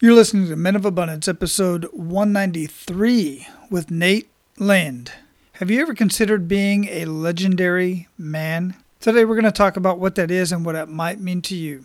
You're listening to Men of Abundance, episode 193 with Nate Lind. Have you ever considered being a legendary man? Today we're going to talk about what that is and what it might mean to you.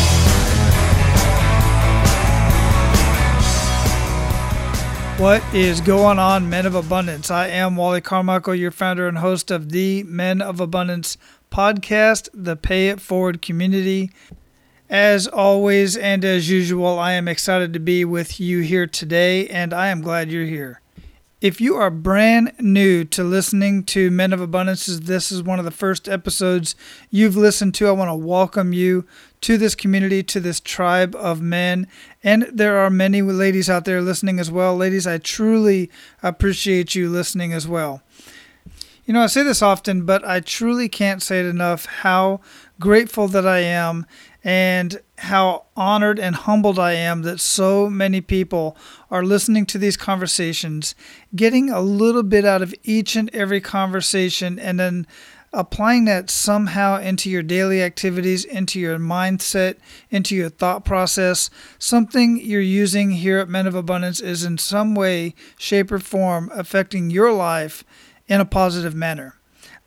What is going on, Men of Abundance? I am Wally Carmichael, your founder and host of the Men of Abundance podcast, the Pay It Forward community. As always and as usual, I am excited to be with you here today, and I am glad you're here. If you are brand new to listening to Men of Abundance, this is one of the first episodes you've listened to. I want to welcome you to this community, to this tribe of men. And there are many ladies out there listening as well. Ladies, I truly appreciate you listening as well. You know, I say this often, but I truly can't say it enough how grateful that I am and how honored and humbled I am that so many people are listening to these conversations, getting a little bit out of each and every conversation, and then applying that somehow into your daily activities, into your mindset, into your thought process. Something you're using here at Men of Abundance is in some way, shape, or form affecting your life in a positive manner.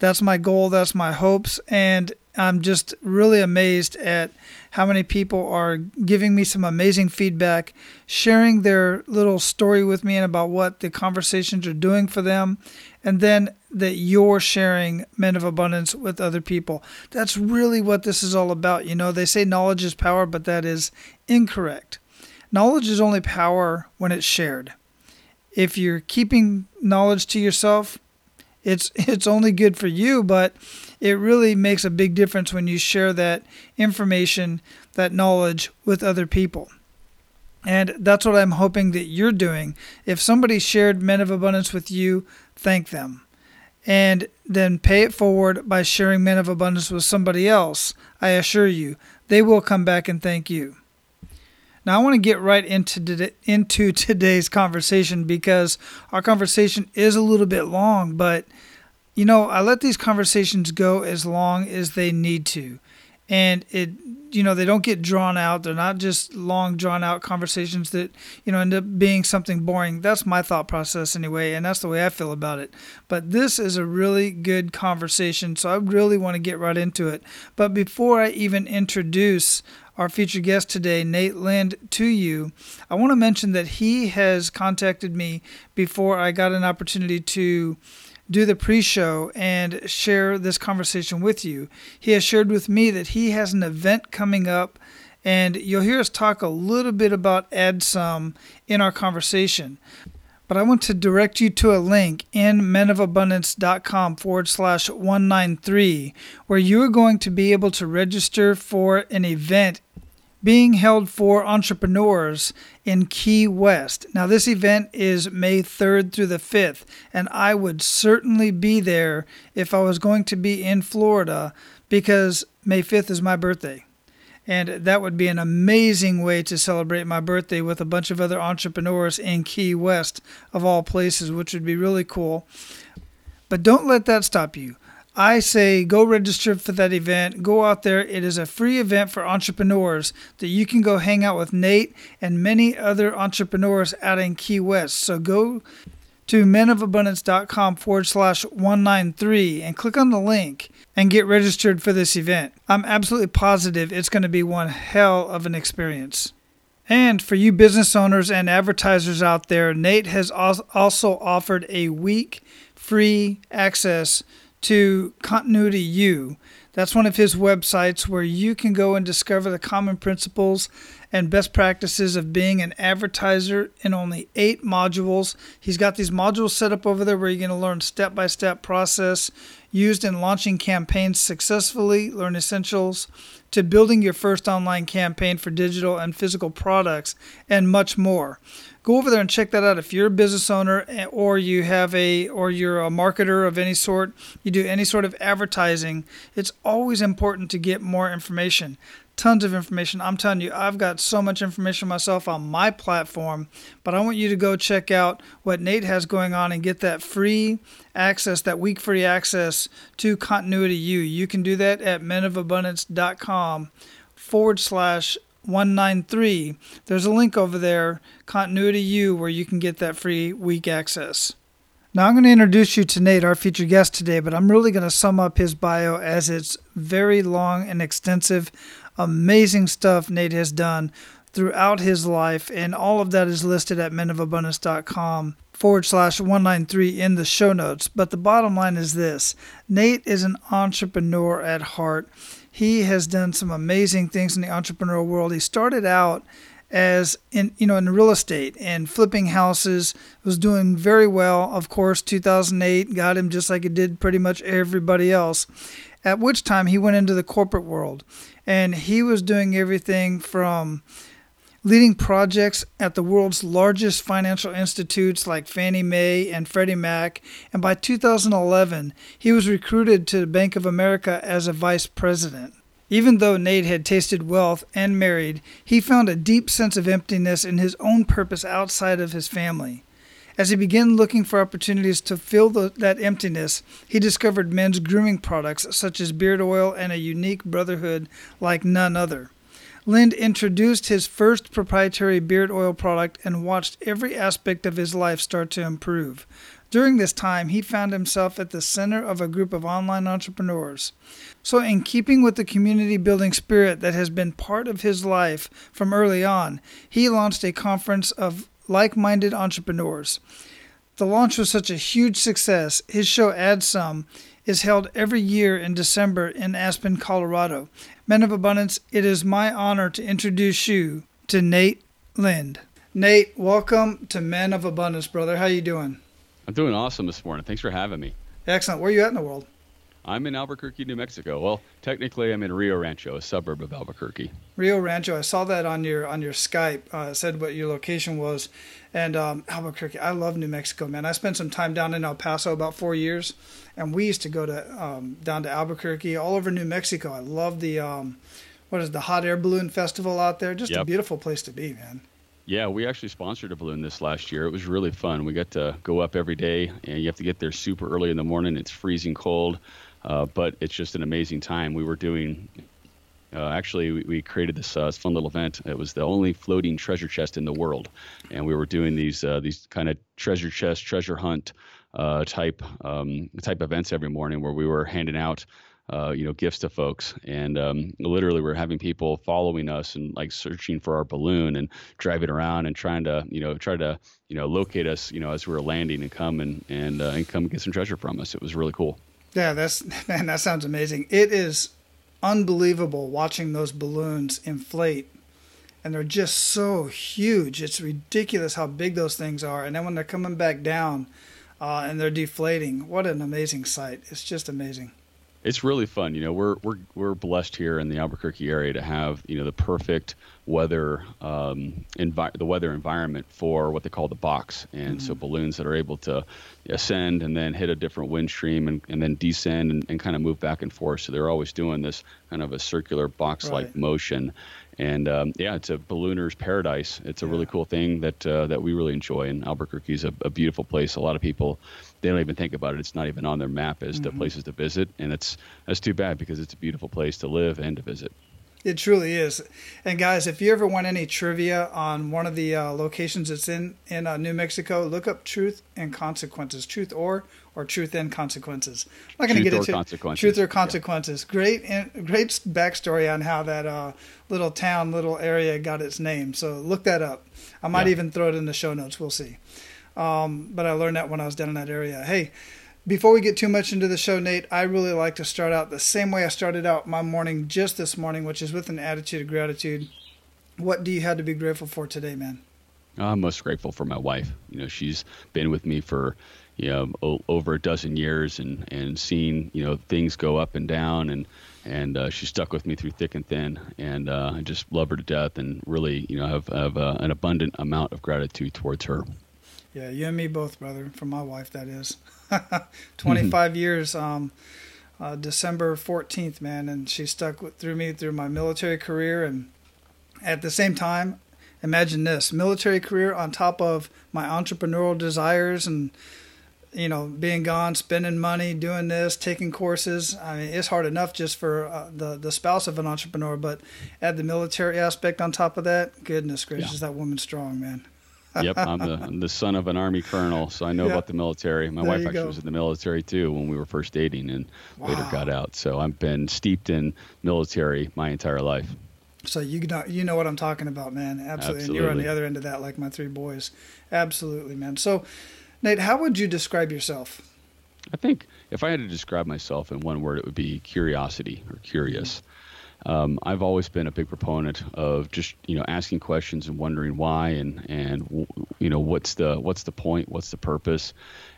That's my goal, that's my hopes, and I'm just really amazed at how many people are giving me some amazing feedback, sharing their little story with me and about what the conversations are doing for them, and then that you're sharing Men of Abundance with other people. That's really what this is all about. You know, they say knowledge is power, but that is incorrect. Knowledge is only power when it's shared. If you're keeping knowledge to yourself, it's it's only good for you, but it really makes a big difference when you share that information, that knowledge with other people. And that's what I'm hoping that you're doing. If somebody shared Men of Abundance with you, thank them. And then pay it forward by sharing Men of Abundance with somebody else. I assure you, they will come back and thank you. Now, I want to get right into, into today's conversation because our conversation is a little bit long, but you know, I let these conversations go as long as they need to. And it, you know, they don't get drawn out. They're not just long, drawn out conversations that, you know, end up being something boring. That's my thought process anyway. And that's the way I feel about it. But this is a really good conversation. So I really want to get right into it. But before I even introduce our featured guest today, Nate Lind, to you, I want to mention that he has contacted me before I got an opportunity to do the pre show and share this conversation with you. He has shared with me that he has an event coming up, and you'll hear us talk a little bit about AdSum in our conversation. But I want to direct you to a link in menofabundance.com forward slash 193 where you are going to be able to register for an event being held for entrepreneurs in Key West. Now, this event is May 3rd through the 5th, and I would certainly be there if I was going to be in Florida because May 5th is my birthday. And that would be an amazing way to celebrate my birthday with a bunch of other entrepreneurs in Key West, of all places, which would be really cool. But don't let that stop you. I say go register for that event. Go out there. It is a free event for entrepreneurs that you can go hang out with Nate and many other entrepreneurs out in Key West. So go to menofabundance.com forward slash 193 and click on the link and get registered for this event. I'm absolutely positive it's going to be one hell of an experience. And for you business owners and advertisers out there, Nate has also offered a week free access to Continuity U. That's one of his websites where you can go and discover the common principles and best practices of being an advertiser in only eight modules. He's got these modules set up over there where you're going to learn step by step process used in launching campaigns successfully, learn essentials to building your first online campaign for digital and physical products, and much more go over there and check that out. If you're a business owner eh, or you have a or you're a marketer of any sort, you do any sort of advertising, it's always important to get more information. Tons of information. I'm telling you, I've got so much information myself on my platform, but I want you to go check out what Nate has going on and get that free access, that week free access to Continuity U. You can do that at menofabundance.com forward slash 193. There's a link over there, Continuity U, where you can get that free week access. Now, I'm going to introduce you to Nate, our featured guest today, but I'm really going to sum up his bio as it's very long and extensive. Amazing stuff Nate has done throughout his life, and all of that is listed at menofabundance.com forward slash 193 in the show notes. But the bottom line is this Nate is an entrepreneur at heart he has done some amazing things in the entrepreneurial world. He started out as in you know in real estate and flipping houses was doing very well of course 2008 got him just like it did pretty much everybody else at which time he went into the corporate world and he was doing everything from leading projects at the world's largest financial institutes like Fannie Mae and Freddie Mac, and by 2011, he was recruited to Bank of America as a vice president. Even though Nate had tasted wealth and married, he found a deep sense of emptiness in his own purpose outside of his family. As he began looking for opportunities to fill the, that emptiness, he discovered men's grooming products such as beard oil and a unique brotherhood like none other. Lind introduced his first proprietary beard oil product and watched every aspect of his life start to improve. During this time, he found himself at the center of a group of online entrepreneurs. So, in keeping with the community building spirit that has been part of his life from early on, he launched a conference of like minded entrepreneurs. The launch was such a huge success, his show AdSum is held every year in December in Aspen, Colorado. Men of Abundance, it is my honor to introduce you to Nate Lind. Nate, welcome to Men of Abundance, brother. How you doing? I'm doing awesome this morning. Thanks for having me. Excellent. Where are you at in the world? I'm in Albuquerque, New Mexico. Well, technically, I'm in Rio Rancho, a suburb of Albuquerque. Rio Rancho. I saw that on your on your Skype. Uh, it said what your location was, and um, Albuquerque. I love New Mexico, man. I spent some time down in El Paso about four years, and we used to go to um, down to Albuquerque, all over New Mexico. I love the um, what is the hot air balloon festival out there? Just yep. a beautiful place to be, man. Yeah, we actually sponsored a balloon this last year. It was really fun. We got to go up every day, and you have to get there super early in the morning. It's freezing cold. Uh, but it's just an amazing time. We were doing. Uh, actually, we, we, created this uh, fun little event. It was the only floating treasure chest in the world, and we were doing these uh, these kind of treasure chest, treasure hunt uh, type um, type events every morning, where we were handing out uh, you know, gifts to folks. And um, literally, we're having people following us and like searching for our balloon and driving around and trying to, you know, try to, you know, locate us, you know, as we were landing and come and and and come get some treasure from us. It was really cool. Yeah, that's man, that sounds amazing. It is unbelievable watching those balloons inflate. And they're just so huge. It's ridiculous how big those things are. And then when they're coming back down uh, and they're deflating, what an amazing sight. It's just amazing it's really fun. You know, we're we're we're blessed here in the Albuquerque area to have you know the perfect weather um, envi- the weather environment for what they call the box, and mm-hmm. so balloons that are able to ascend and then hit a different wind stream and, and then descend and, and kind of move back and forth. So they're always doing this kind of a circular box-like right. motion. And um, yeah, it's a ballooner's paradise. It's a yeah. really cool thing that uh, that we really enjoy. And Albuquerque is a, a, beautiful place. A lot of people they don't even think about it. It's not even on their map as mm-hmm. places to visit, and it's that's too bad because it's a beautiful place to live and to visit. It truly is. And guys, if you ever want any trivia on one of the uh, locations that's in in uh, New Mexico, look up Truth and Consequences, Truth or or Truth and Consequences. I'm not going to get into consequences. Truth or Consequences. Yeah. Great, great backstory on how that uh, little town, little area got its name. So look that up. I might yeah. even throw it in the show notes. We'll see. Um, but I learned that when I was down in that area. Hey, Before we get too much into the show, Nate, I really like to start out the same way I started out my morning just this morning, which is with an attitude of gratitude. What do you have to be grateful for today, man? I'm most grateful for my wife. You know, she's been with me for you know over a dozen years and and seen you know things go up and down and and uh, she stuck with me through thick and thin and uh, I just love her to death and really you know have have uh, an abundant amount of gratitude towards her. Yeah, you and me both, brother. For my wife, that is. 25 mm-hmm. years. Um, uh, December 14th, man, and she stuck with, through me through my military career, and at the same time, imagine this: military career on top of my entrepreneurial desires and you know, being gone, spending money, doing this, taking courses. I mean, it's hard enough just for uh, the the spouse of an entrepreneur, but add the military aspect on top of that. Goodness gracious, yeah. that woman's strong, man. Yep, I'm the, I'm the son of an army colonel, so I know about the military. My there wife actually go. was in the military too when we were first dating, and wow. later got out. So I've been steeped in military my entire life. So you know, you know what I'm talking about, man. Absolutely. Absolutely. And you're on the other end of that, like my three boys. Absolutely, man. So Nate, how would you describe yourself? I think if I had to describe myself in one word, it would be curiosity or curious. Um, I've always been a big proponent of just you know asking questions and wondering why and and you know what's the what's the point, what's the purpose,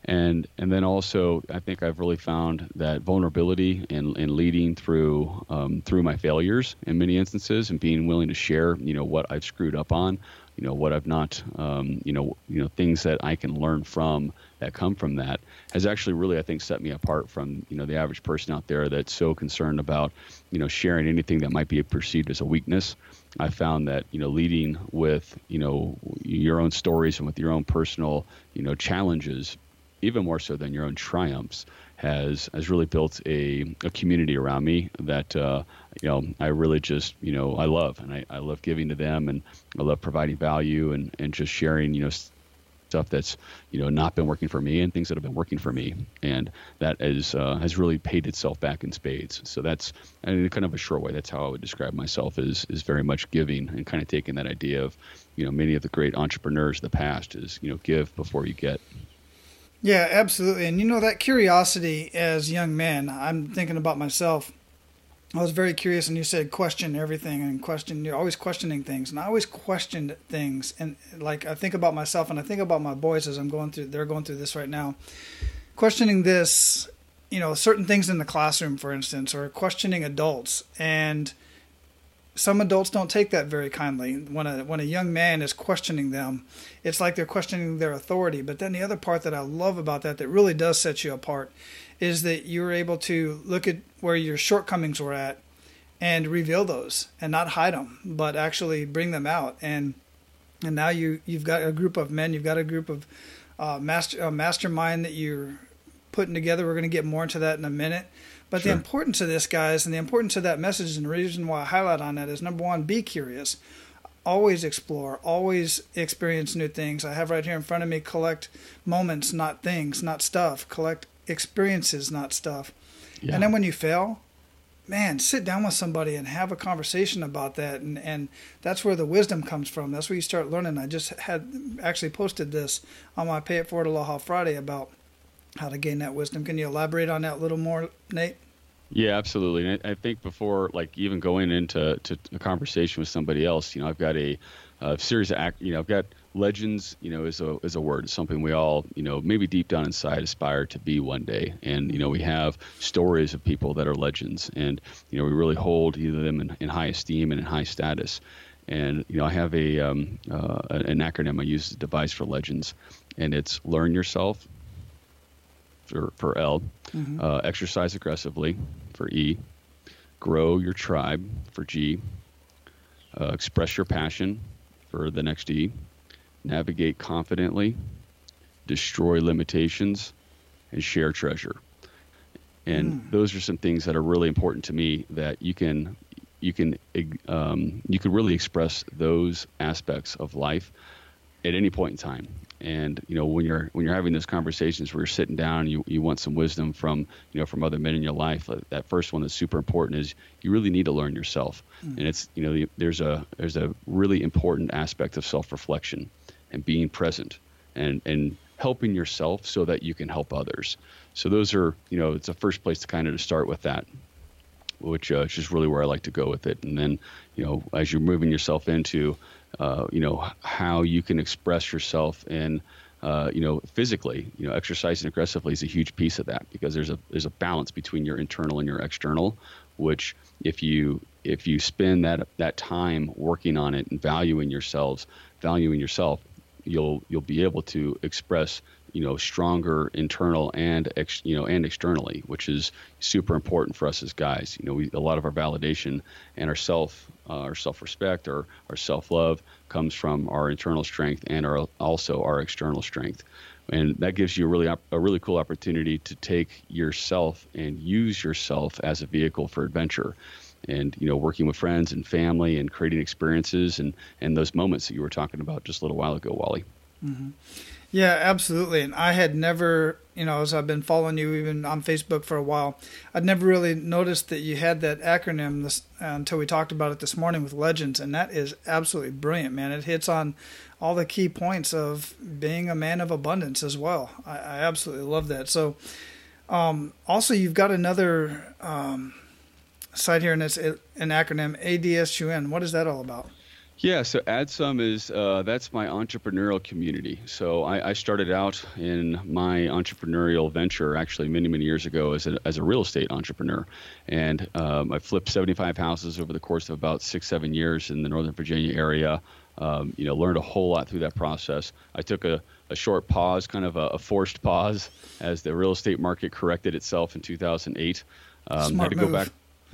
and and then also I think I've really found that vulnerability and and leading through um, through my failures in many instances and being willing to share you know what I've screwed up on you know what I've not, um, you know, you know things that I can learn from that come from that has actually really I think set me apart from you know the average person out there that's so concerned about you know sharing anything that might be perceived as a weakness. I found that you know leading with you know your own stories and with your own personal you know challenges, even more so than your own triumphs, has has really built a, a community around me that uh, you know I really just you know I love and I, I love giving to them and I love providing value and, and just sharing you know stuff that's you know not been working for me and things that have been working for me and that is uh, has really paid itself back in spades so that's in kind of a short way that's how I would describe myself is is very much giving and kind of taking that idea of you know many of the great entrepreneurs of the past is you know give before you get yeah, absolutely. And you know, that curiosity as young men, I'm thinking about myself. I was very curious, and you said question everything and question. You're always questioning things, and I always questioned things. And like I think about myself, and I think about my boys as I'm going through. They're going through this right now, questioning this. You know, certain things in the classroom, for instance, or questioning adults, and some adults don't take that very kindly. When a when a young man is questioning them, it's like they're questioning their authority. But then the other part that I love about that that really does set you apart is that you're able to look at where your shortcomings were at and reveal those and not hide them, but actually bring them out. And and now you you've got a group of men, you've got a group of uh, master a mastermind that you're putting together. We're going to get more into that in a minute but sure. the importance of this, guys, and the importance of that message, and the reason why I highlight on that is number one, be curious. Always explore, always experience new things. I have right here in front of me collect moments, not things, not stuff. Collect experiences, not stuff. Yeah. And then when you fail, man, sit down with somebody and have a conversation about that. And, and that's where the wisdom comes from. That's where you start learning. I just had actually posted this on my Pay It Forward Aloha Friday about how to gain that wisdom. Can you elaborate on that a little more, Nate? Yeah, absolutely. And I think before, like, even going into to a conversation with somebody else, you know, I've got a, a series of act. You know, I've got legends. You know, is a is a word. It's something we all, you know, maybe deep down inside aspire to be one day. And you know, we have stories of people that are legends, and you know, we really hold either them in, in high esteem and in high status. And you know, I have a um, uh, an acronym I use as a device for legends, and it's learn yourself, for, for L, mm-hmm. uh, exercise aggressively for E, grow your tribe for G, uh, express your passion for the next E, navigate confidently, destroy limitations, and share treasure. And mm. those are some things that are really important to me that you can you can um, you can really express those aspects of life at any point in time and you know when you're when you're having those conversations where you're sitting down you, you want some wisdom from you know from other men in your life that first one that's super important is you really need to learn yourself mm-hmm. and it's you know there's a there's a really important aspect of self-reflection and being present and and helping yourself so that you can help others So those are, you know, it's a first place to kind of to start with that, which uh, is just really where I like to go with it. And then, you know, as you're moving yourself into, uh, you know, how you can express yourself in, uh, you know, physically, you know, exercising aggressively is a huge piece of that because there's a there's a balance between your internal and your external, which if you if you spend that that time working on it and valuing yourselves, valuing yourself, you'll you'll be able to express you know stronger internal and ex, you know and externally, which is super important for us as guys. You know, we, a lot of our validation and our self uh, our self respect or our self love comes from our internal strength and our also our external strength. And that gives you a really a really cool opportunity to take yourself and use yourself as a vehicle for adventure and you know working with friends and family and creating experiences and and those moments that you were talking about just a little while ago wally mm-hmm. Yeah, absolutely. And I had never, you know, as I've been following you even on Facebook for a while, I'd never really noticed that you had that acronym this, uh, until we talked about it this morning with Legends. And that is absolutely brilliant, man. It hits on all the key points of being a man of abundance as well. I, I absolutely love that. So, um, also, you've got another um, site here, and it's an acronym AdSum. What is that all about? Yeah, so AdSum is uh, that's my entrepreneurial community. So I, I, started out in my entrepreneurial venture actually many many years ago as a as a real estate entrepreneur, and um, I flipped 75 houses over the course of about six seven years in the Northern Virginia area. Um, you know, learned a whole lot through that process. I took a, a short pause, kind of a, a, forced pause, as the real estate market corrected itself in 2008. Um, Smart had to move. go back.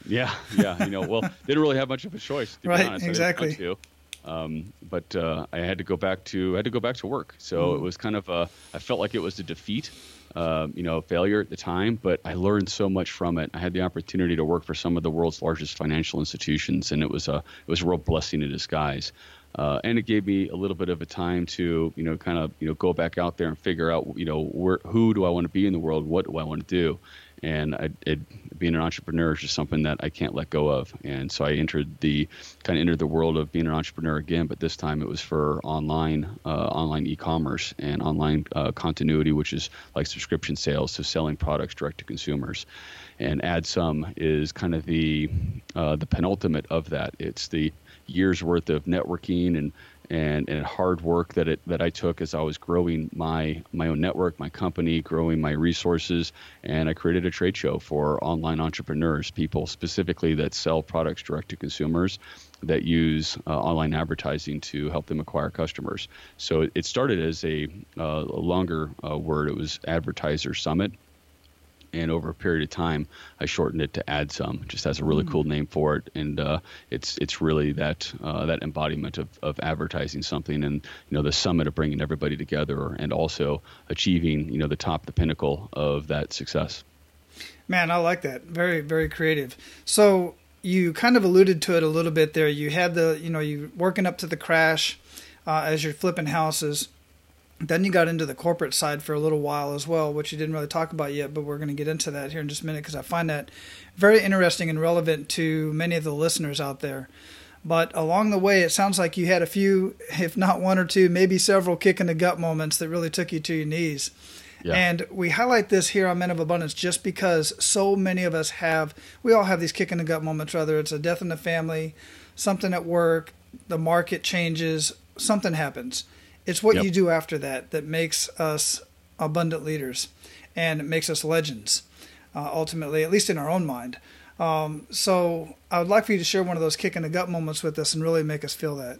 Yeah, yeah, you know, well, they didn't really have much of a choice. To right, be honest. exactly. Um, but uh, I had to go back to I had to go back to work. So mm. it was kind of a, I felt like it was a defeat, uh, you know, failure at the time. But I learned so much from it. I had the opportunity to work for some of the world's largest financial institutions, and it was a it was a real blessing in disguise. Uh, and it gave me a little bit of a time to you know kind of you know go back out there and figure out you know where, who do I want to be in the world, what do I want to do, and I, it, being an entrepreneur is just something that I can't let go of. And so I entered the kind of entered the world of being an entrepreneur again, but this time it was for online uh, online e-commerce and online uh, continuity, which is like subscription sales, so selling products direct to consumers. And AdSum is kind of the uh, the penultimate of that. It's the years worth of networking and and, and hard work that it that I took as I was growing my my own network, my company, growing my resources, and I created a trade show for online entrepreneurs, people specifically that sell products direct to consumers that use uh, online advertising to help them acquire customers. So it started as a, uh, a longer uh, word. It was Advertiser Summit and over a period of time, I shortened it to AdSum. Just has a really mm. cool name for it, and uh, it's it's really that uh, that embodiment of, of advertising something, and you know the summit of bringing everybody together, and also achieving you know the top, the pinnacle of that success. Man, I like that. Very very creative. So you kind of alluded to it a little bit there. You had the you know you working up to the crash uh, as you're flipping houses then you got into the corporate side for a little while as well, which you didn't really talk about yet, but we're going to get into that here in just a minute because I find that very interesting and relevant to many of the listeners out there. But along the way, it sounds like you had a few, if not one or two, maybe several kick in the gut moments that really took you to your knees. Yeah. And we highlight this here on Men of Abundance just because so many of us have, we all have these kick in the gut moments, whether it's a death in the family, something at work, the market changes, something happens it's what yep. you do after that that makes us abundant leaders and makes us legends, uh, ultimately, at least in our own mind. Um, so I would like for you to share one of those kick in the gut moments with us and really make us feel that.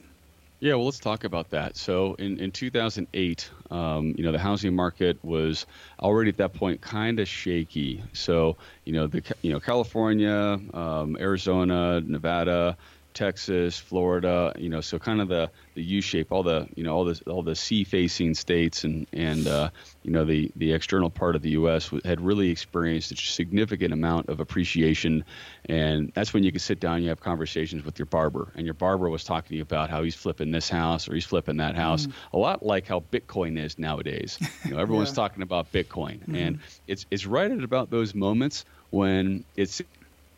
Yeah, well, let's talk about that. So in, in 2008, um, you know, the housing market was already at that point kind of shaky. So, you know, the you know California, um, Arizona, Nevada, Texas, Florida, you know, so kind of the, the U shape, all the you know all the all the sea facing states and and uh, you know the the external part of the U.S. had really experienced a significant amount of appreciation, and that's when you could sit down and you have conversations with your barber, and your barber was talking to you about how he's flipping this house or he's flipping that house, mm. a lot like how Bitcoin is nowadays. You know, everyone's yeah. talking about Bitcoin, mm. and it's it's right at about those moments when it's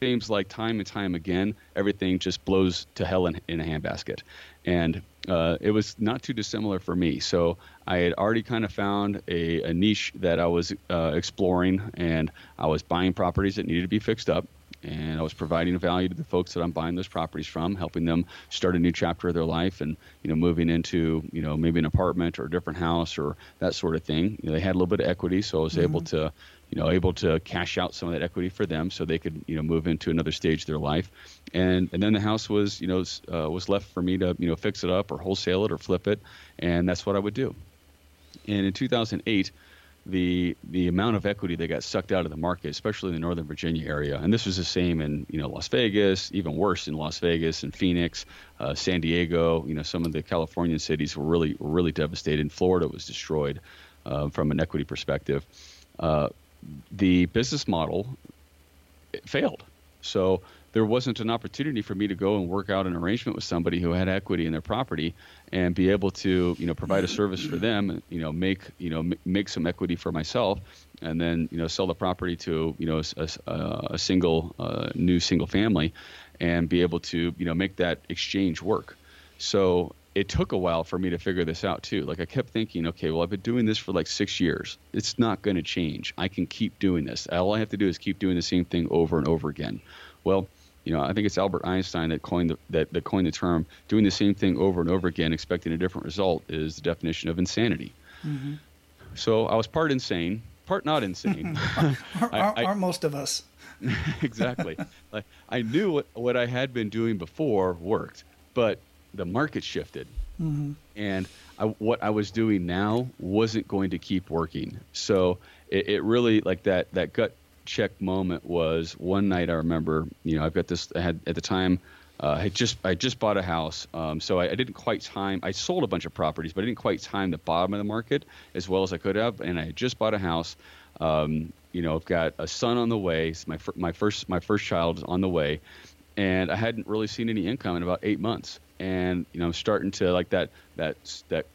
seems like time and time again, everything just blows to hell in, in a handbasket. And uh, it was not too dissimilar for me. So I had already kind of found a, a niche that I was uh, exploring, and I was buying properties that needed to be fixed up. And I was providing value to the folks that I'm buying those properties from, helping them start a new chapter of their life, and you know, moving into you know maybe an apartment or a different house or that sort of thing. You know, they had a little bit of equity, so I was mm-hmm. able to you know, able to cash out some of that equity for them so they could, you know, move into another stage of their life. And and then the house was, you know, uh, was left for me to, you know, fix it up or wholesale it or flip it, and that's what I would do. And in 2008, the the amount of equity that got sucked out of the market, especially in the Northern Virginia area, and this was the same in you know Las Vegas, even worse in Las Vegas and Phoenix, uh, San Diego. You know, some of the Californian cities were really really devastated. Florida was destroyed uh, from an equity perspective. Uh, the business model failed. So there wasn't an opportunity for me to go and work out an arrangement with somebody who had equity in their property and be able to, you know, provide a service for them, you know, make, you know, m- make some equity for myself and then, you know, sell the property to, you know, a, a, a single, uh, new single family and be able to, you know, make that exchange work. So it took a while for me to figure this out too. Like I kept thinking, okay, well, I've been doing this for like six years. It's not going to change. I can keep doing this. All I have to do is keep doing the same thing over and over again. Well, you know, I think it's Albert Einstein that coined the, that, that coined the term doing the same thing over and over again, expecting a different result is the definition of insanity. Mm-hmm. So I was part insane, part not insane. are, are, are most of us? exactly. like I knew what, what I had been doing before worked, but the market shifted, mm-hmm. and I, what I was doing now wasn't going to keep working. So it, it really like that that gut check moment was one night I remember. You know, I've got this. I had at the time. Uh, I just I just bought a house, um, so I, I, didn't quite time. I sold a bunch of properties, but I didn't quite time the bottom of the market as well as I could have. And I just bought a house. Um, you know, I've got a son on the way. It's my my first my first child is on the way, and I hadn't really seen any income in about eight months and you know I'm starting to like that that that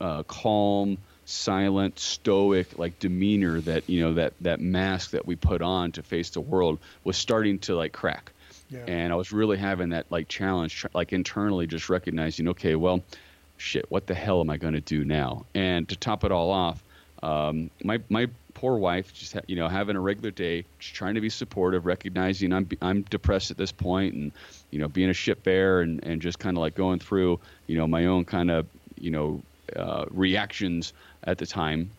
uh, calm silent stoic like demeanor that you know that that mask that we put on to face the world was starting to like crack yeah. and i was really having that like challenge like internally just recognizing okay well shit what the hell am i going to do now and to top it all off um, my my poor wife, just you know, having a regular day, just trying to be supportive, recognizing I'm I'm depressed at this point, and you know, being a shit bear, and and just kind of like going through, you know, my own kind of you know uh, reactions at the time.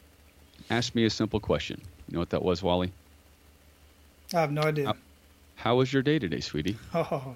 Asked me a simple question. You know what that was, Wally? I have no idea. How, how was your day today, sweetie? Oh,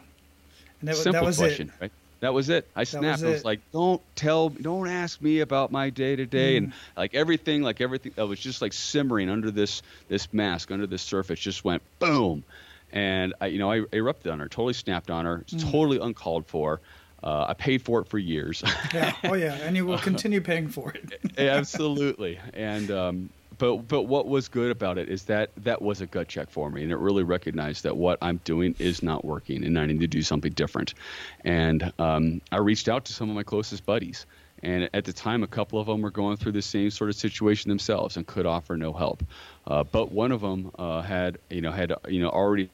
and that, simple that was question, it. right? That was it. I snapped. Was I was like, "Don't tell, don't ask me about my day to day." And like everything, like everything that was just like simmering under this this mask, under this surface, just went boom. And I, you know, I erupted on her, totally snapped on her, mm. totally uncalled for. Uh, I paid for it for years. yeah. Oh yeah, and you will continue paying for it. Absolutely. And um, but but what was good about it is that that was a gut check for me, and it really recognized that what I'm doing is not working, and I need to do something different. And um, I reached out to some of my closest buddies, and at the time, a couple of them were going through the same sort of situation themselves and could offer no help. Uh, but one of them uh, had you know had you know already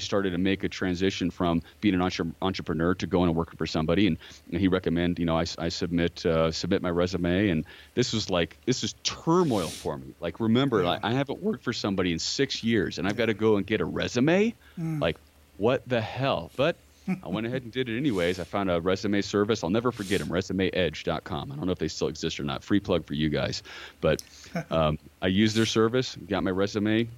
started to make a transition from being an entre- entrepreneur to going and working for somebody. And, and he recommended, you know, I, I submit uh, submit my resume, and this was like this is turmoil for me. Like, remember, yeah. I, I haven't worked for somebody in six years, and I've got to go and get a resume. Mm. Like, what the hell? But I went ahead and did it anyways. I found a resume service. I'll never forget them, resumeedge.com. I don't know if they still exist or not. Free plug for you guys. But um, I used their service, got my resume,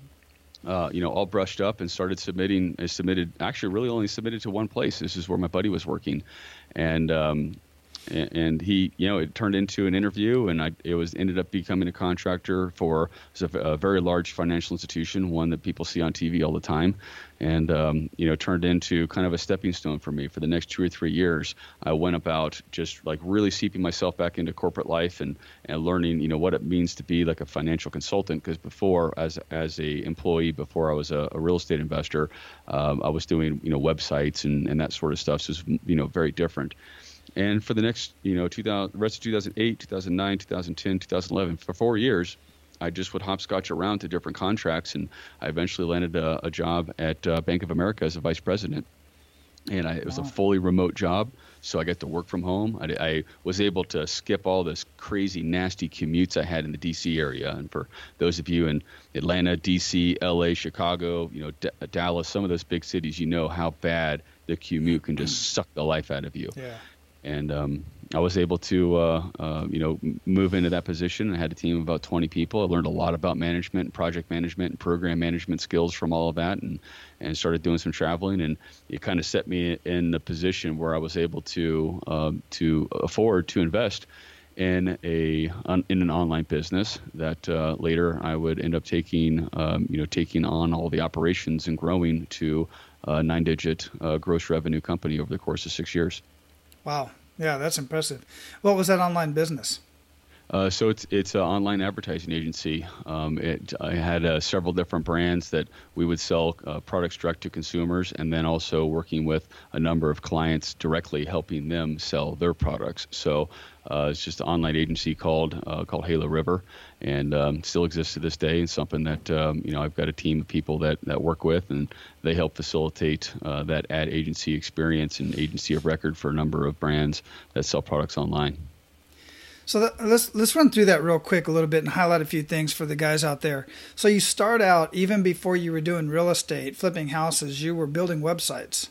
uh, you know, all brushed up and started submitting. I submitted, actually, really only submitted to one place. This is where my buddy was working, and um, and he, you know, it turned into an interview, and I, it was ended up becoming a contractor for a, very large financial institution, one that people see on TV all the time, and um, you know, turned into kind of a stepping stone for me for the next two or three years. I went about just like really seeping myself back into corporate life and and learning, you know, what it means to be like a financial consultant. Because before, as as a employee, before I was a, a real estate investor, um, I was doing you know websites and and that sort of stuff. So it's you know very different. And for the next, you know, 2000, rest of 2008, 2009, 2010, 2011, for four years, I just would hopscotch around to different contracts, and I eventually landed a, a job at uh, Bank of America as a vice president. and I, it was wow. a fully remote job. So I got to work from home. I, I, was able to skip all this crazy, nasty commutes I had in the D.C. area. And for those of you in Atlanta, D.C., L.A., Chicago, you know, D- Dallas, some of those big cities, you know how bad the commute can just suck the life out of you. Yeah. And um, I was able to, uh, uh, you know, move into that position. I had a team of about 20 people. I learned a lot about management, project management, and program management skills from all of that, and and started doing some traveling. And it kind of set me in the position where I was able to um, to afford to invest in a in an online business that uh, later I would end up taking, um, you know, taking on all the operations and growing to a nine-digit uh, gross revenue company over the course of six years. Wow. Yeah, that's impressive. What was that online business? Uh, so it's it's an online advertising agency. Um, it I had uh, several different brands that we would sell uh, products direct to consumers, and then also working with a number of clients directly, helping them sell their products. So uh, it's just an online agency called uh, called Halo River, and um, still exists to this day. And something that um, you know I've got a team of people that that work with, and they help facilitate uh, that ad agency experience and agency of record for a number of brands that sell products online. So that, let's let's run through that real quick a little bit and highlight a few things for the guys out there. So you start out even before you were doing real estate, flipping houses, you were building websites.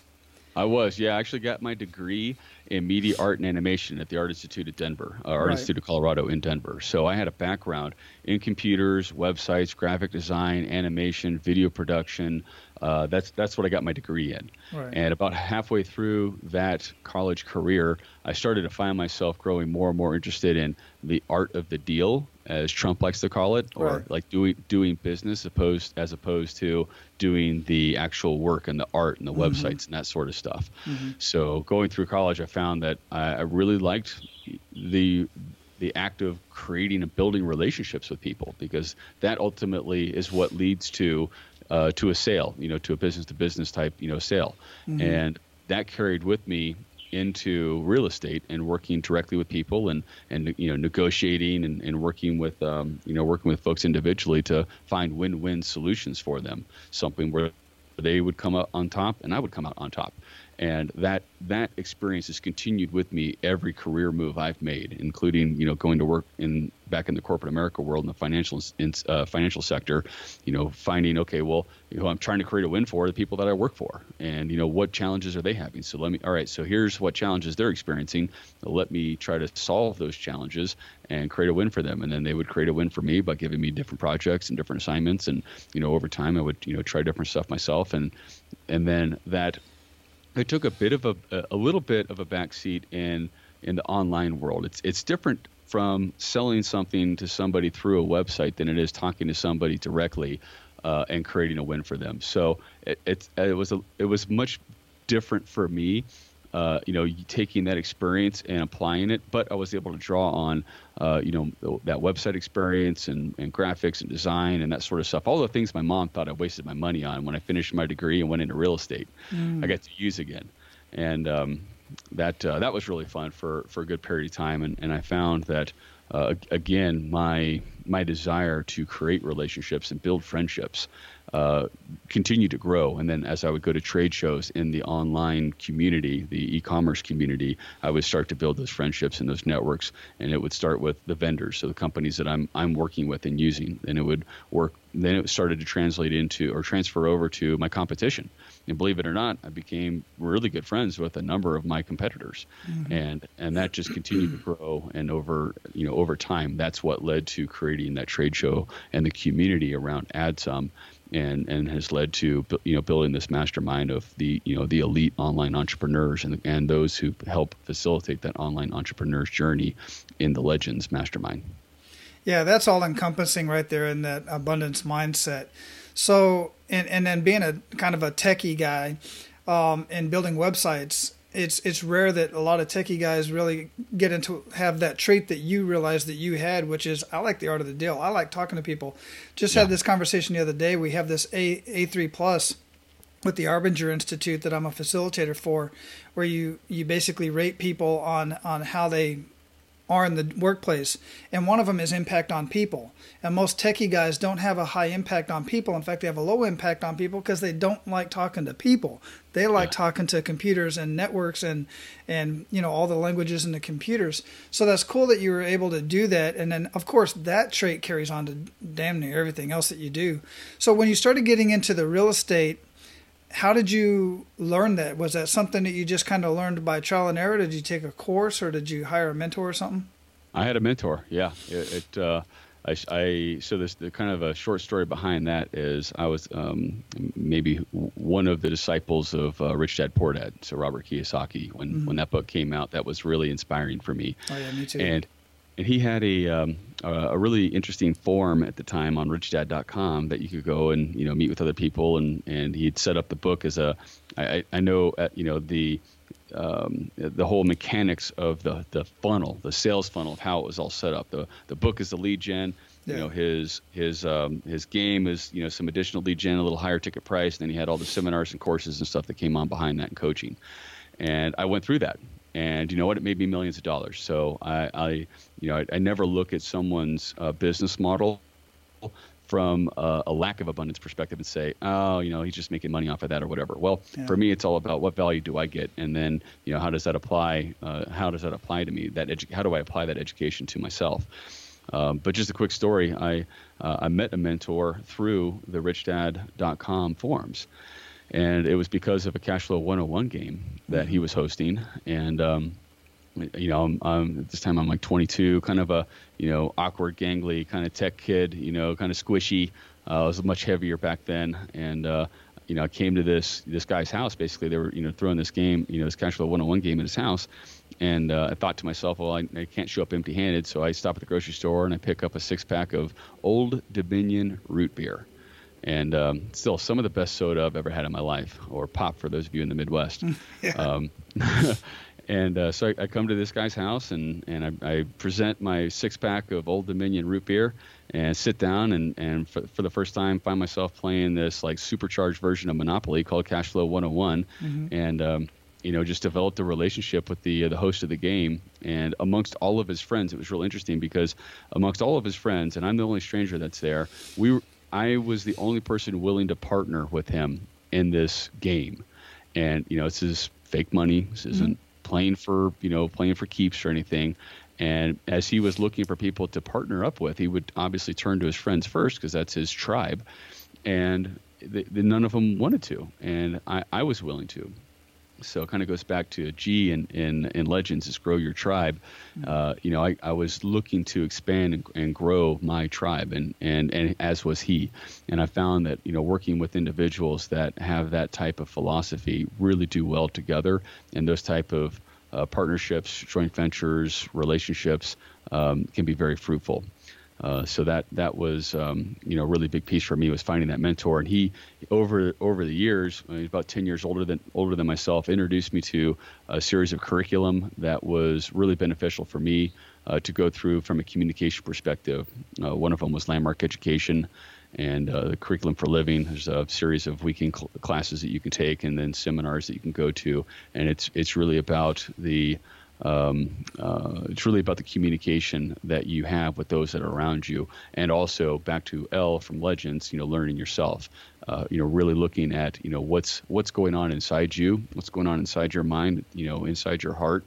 I was, yeah. I actually got my degree in media art and animation at the Art Institute of Denver, uh, Art right. Institute of Colorado in Denver. So I had a background in computers, websites, graphic design, animation, video production, uh, that's that's what I got my degree in. Right. And about halfway through that college career, I started to find myself growing more and more interested in the art of the deal, as Trump likes to call it, or right. like doing doing business opposed as opposed to doing the actual work and the art and the mm-hmm. websites and that sort of stuff. Mm-hmm. So going through college, I found that I, I really liked the the act of creating and building relationships with people because that ultimately is what leads to uh, to a sale, you know, to a business to business type, you know, sale. Mm-hmm. And that carried with me into real estate and working directly with people and and you know negotiating and, and working with um, you know working with folks individually to find win-win solutions for them. Something where they would come out on top and I would come out on top and that that experience has continued with me every career move I've made, including you know going to work in back in the corporate America world in the financial in, uh, financial sector, you know finding okay well you know I'm trying to create a win for the people that I work for, and you know what challenges are they having? So let me all right so here's what challenges they're experiencing. Let me try to solve those challenges and create a win for them, and then they would create a win for me by giving me different projects and different assignments, and you know over time I would you know try different stuff myself, and and then that it took a bit of a a little bit of a backseat in in the online world. It's it's different from selling something to somebody through a website than it is talking to somebody directly uh, and creating a win for them. So it, it, it was a, it was much different for me uh, you know, taking that experience and applying it. But I was able to draw on, uh, you know, that website experience and, and graphics and design and that sort of stuff. All the things my mom thought I wasted my money on when I finished my degree and went into real estate, mm. I got to use again. And um, that uh, that was really fun for, for a good period of time. And, and I found that, uh, again, my my desire to create relationships and build friendships uh, continue to grow. And then as I would go to trade shows in the online community, the e-commerce community, I would start to build those friendships and those networks. And it would start with the vendors, so the companies that I'm I'm working with and using. And it would work. Then it started to translate into or transfer over to my competition. And believe it or not, I became really good friends with a number of my competitors, mm-hmm. and and that just continued to grow. And over you know over time, that's what led to creating that trade show and the community around AdSum and and has led to you know building this mastermind of the you know the elite online entrepreneurs and and those who help facilitate that online entrepreneur's journey in the Legends Mastermind. Yeah, that's all encompassing right there in that abundance mindset. So and and then being a kind of a techie guy um, and building websites it's it's rare that a lot of techie guys really get into have that trait that you realize that you had, which is I like the art of the deal. I like talking to people. Just yeah. had this conversation the other day. We have this A A three plus with the Arbinger Institute that I'm a facilitator for, where you you basically rate people on on how they are in the workplace, and one of them is impact on people. And most techie guys don't have a high impact on people. In fact, they have a low impact on people because they don't like talking to people. They like yeah. talking to computers and networks and and you know all the languages in the computers. So that's cool that you were able to do that. And then of course that trait carries on to damn near everything else that you do. So when you started getting into the real estate how did you learn that? Was that something that you just kind of learned by trial and error? Did you take a course or did you hire a mentor or something? I had a mentor. Yeah, it. it uh, I, I, so this the kind of a short story behind that is I was um, maybe one of the disciples of uh, Rich Dad Poor Dad. So Robert Kiyosaki. When mm-hmm. when that book came out, that was really inspiring for me. Oh yeah, me too. And and he had a um, a really interesting forum at the time on richdad.com that you could go and you know meet with other people. And and he'd set up the book as a I, I know at, you know the um, the whole mechanics of the the funnel the sales funnel of how it was all set up. The the book is the lead gen yeah. you know his his um, his game is you know some additional lead gen a little higher ticket price. And then he had all the seminars and courses and stuff that came on behind that and coaching. And I went through that and you know what? It made me millions of dollars. So i, I you know I, I, never look at someone's uh, business model from a, a, lack of abundance perspective and say oh you know he's just making money off of that or whatever. Well yeah. for me it's all about what value do i get? And then you know how does that apply uh, how does that apply to me? That edu- how do i apply that education to myself? Um, but just a quick story. I uh, i met a mentor through the richdad.com forums and it was because of a Cashflow 101 game that he was hosting, and um, you know, um, at this time I'm like 22, kind of a you know awkward, gangly kind of tech kid, you know, kind of squishy. Uh, I was much heavier back then, and uh, you know, I came to this this guy's house. Basically, they were you know throwing this game, you know, this Cashflow 101 game in his house, and uh, I thought to myself, well, I, I can't show up empty-handed, so I stop at the grocery store and I pick up a six-pack of Old Dominion root beer and um, still some of the best soda I've ever had in my life, or pop for those of you in the Midwest. yeah. um, and uh, so I, I, come to this guy's house and, and I, I, present my six pack of Old Dominion root beer and sit down and, and for, for, the first time find myself playing this like supercharged version of Monopoly called Cashflow 101. Mm-hmm. And, um, you know, just developed a relationship with the uh, the host of the game, and amongst all of his friends, it was real interesting because amongst all of his friends, and I'm the only stranger that's there, we I was the only person willing to partner with him in this game. And, you know, this is fake money. This mm-hmm. isn't playing for, you know, playing for keeps or anything. And as he was looking for people to partner up with, he would obviously turn to his friends first because that's his tribe. And the, the, none of them wanted to. And I, I was willing to so it kind of goes back to G in, in, in Legends is grow your tribe. Mm-hmm. Uh, you know, I, I was looking to expand and, and grow my tribe, and, and, and as was he. And I found that, you know, working with individuals that have that type of philosophy really do well together, and those type of uh, partnerships, joint ventures, relationships um, can be very fruitful. Uh, so that that was um, you know a really big piece for me was finding that mentor. And he over over the years he's about 10 years older than older than myself introduced me to a series of curriculum that was really beneficial for me uh, to go through from a communication perspective. Uh, one of them was landmark education and uh, the curriculum for living. There's a series of weekend cl- classes that you can take and then seminars that you can go to. And it's it's really about the um, uh, it's really about the communication that you have with those that are around you, and also back to L from Legends, you know, learning yourself. Uh, you know, really looking at you know what's what's going on inside you, what's going on inside your mind, you know, inside your heart,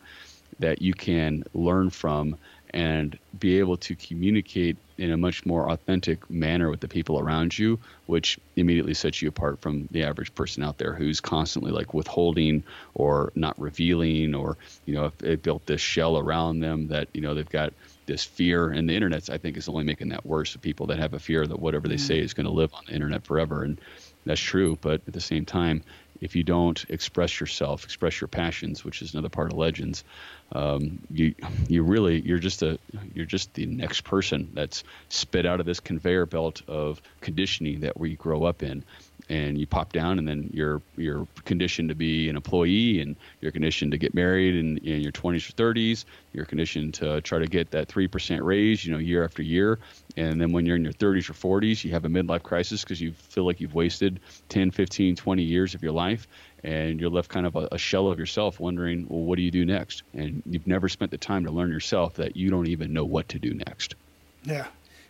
that you can learn from and be able to communicate in a much more authentic manner with the people around you, which immediately sets you apart from the average person out there who's constantly like withholding or not revealing, or you know, if they built this shell around them that you know they've got this fear, and the internet I think is only making that worse. For people that have a fear that whatever they say is going to live on the internet forever, and that's true. But at the same time, if you don't express yourself, express your passions, which is another part of legends, um, you you really you're just a you're just the next person that's spit out of this conveyor belt of conditioning that we grow up in and you pop down and then you're you're conditioned to be an employee and you're conditioned to get married in, in your 20s or 30s you're conditioned to try to get that 3% raise you know year after year. And then when you're in your 30s or 40s you have a midlife crisis because you feel like you've wasted 10 15 20 years of your life and you're left kind of a, a, shell of yourself wondering well what do you do next? And you've never spent the time to learn yourself that you don't even know what to do next. Yeah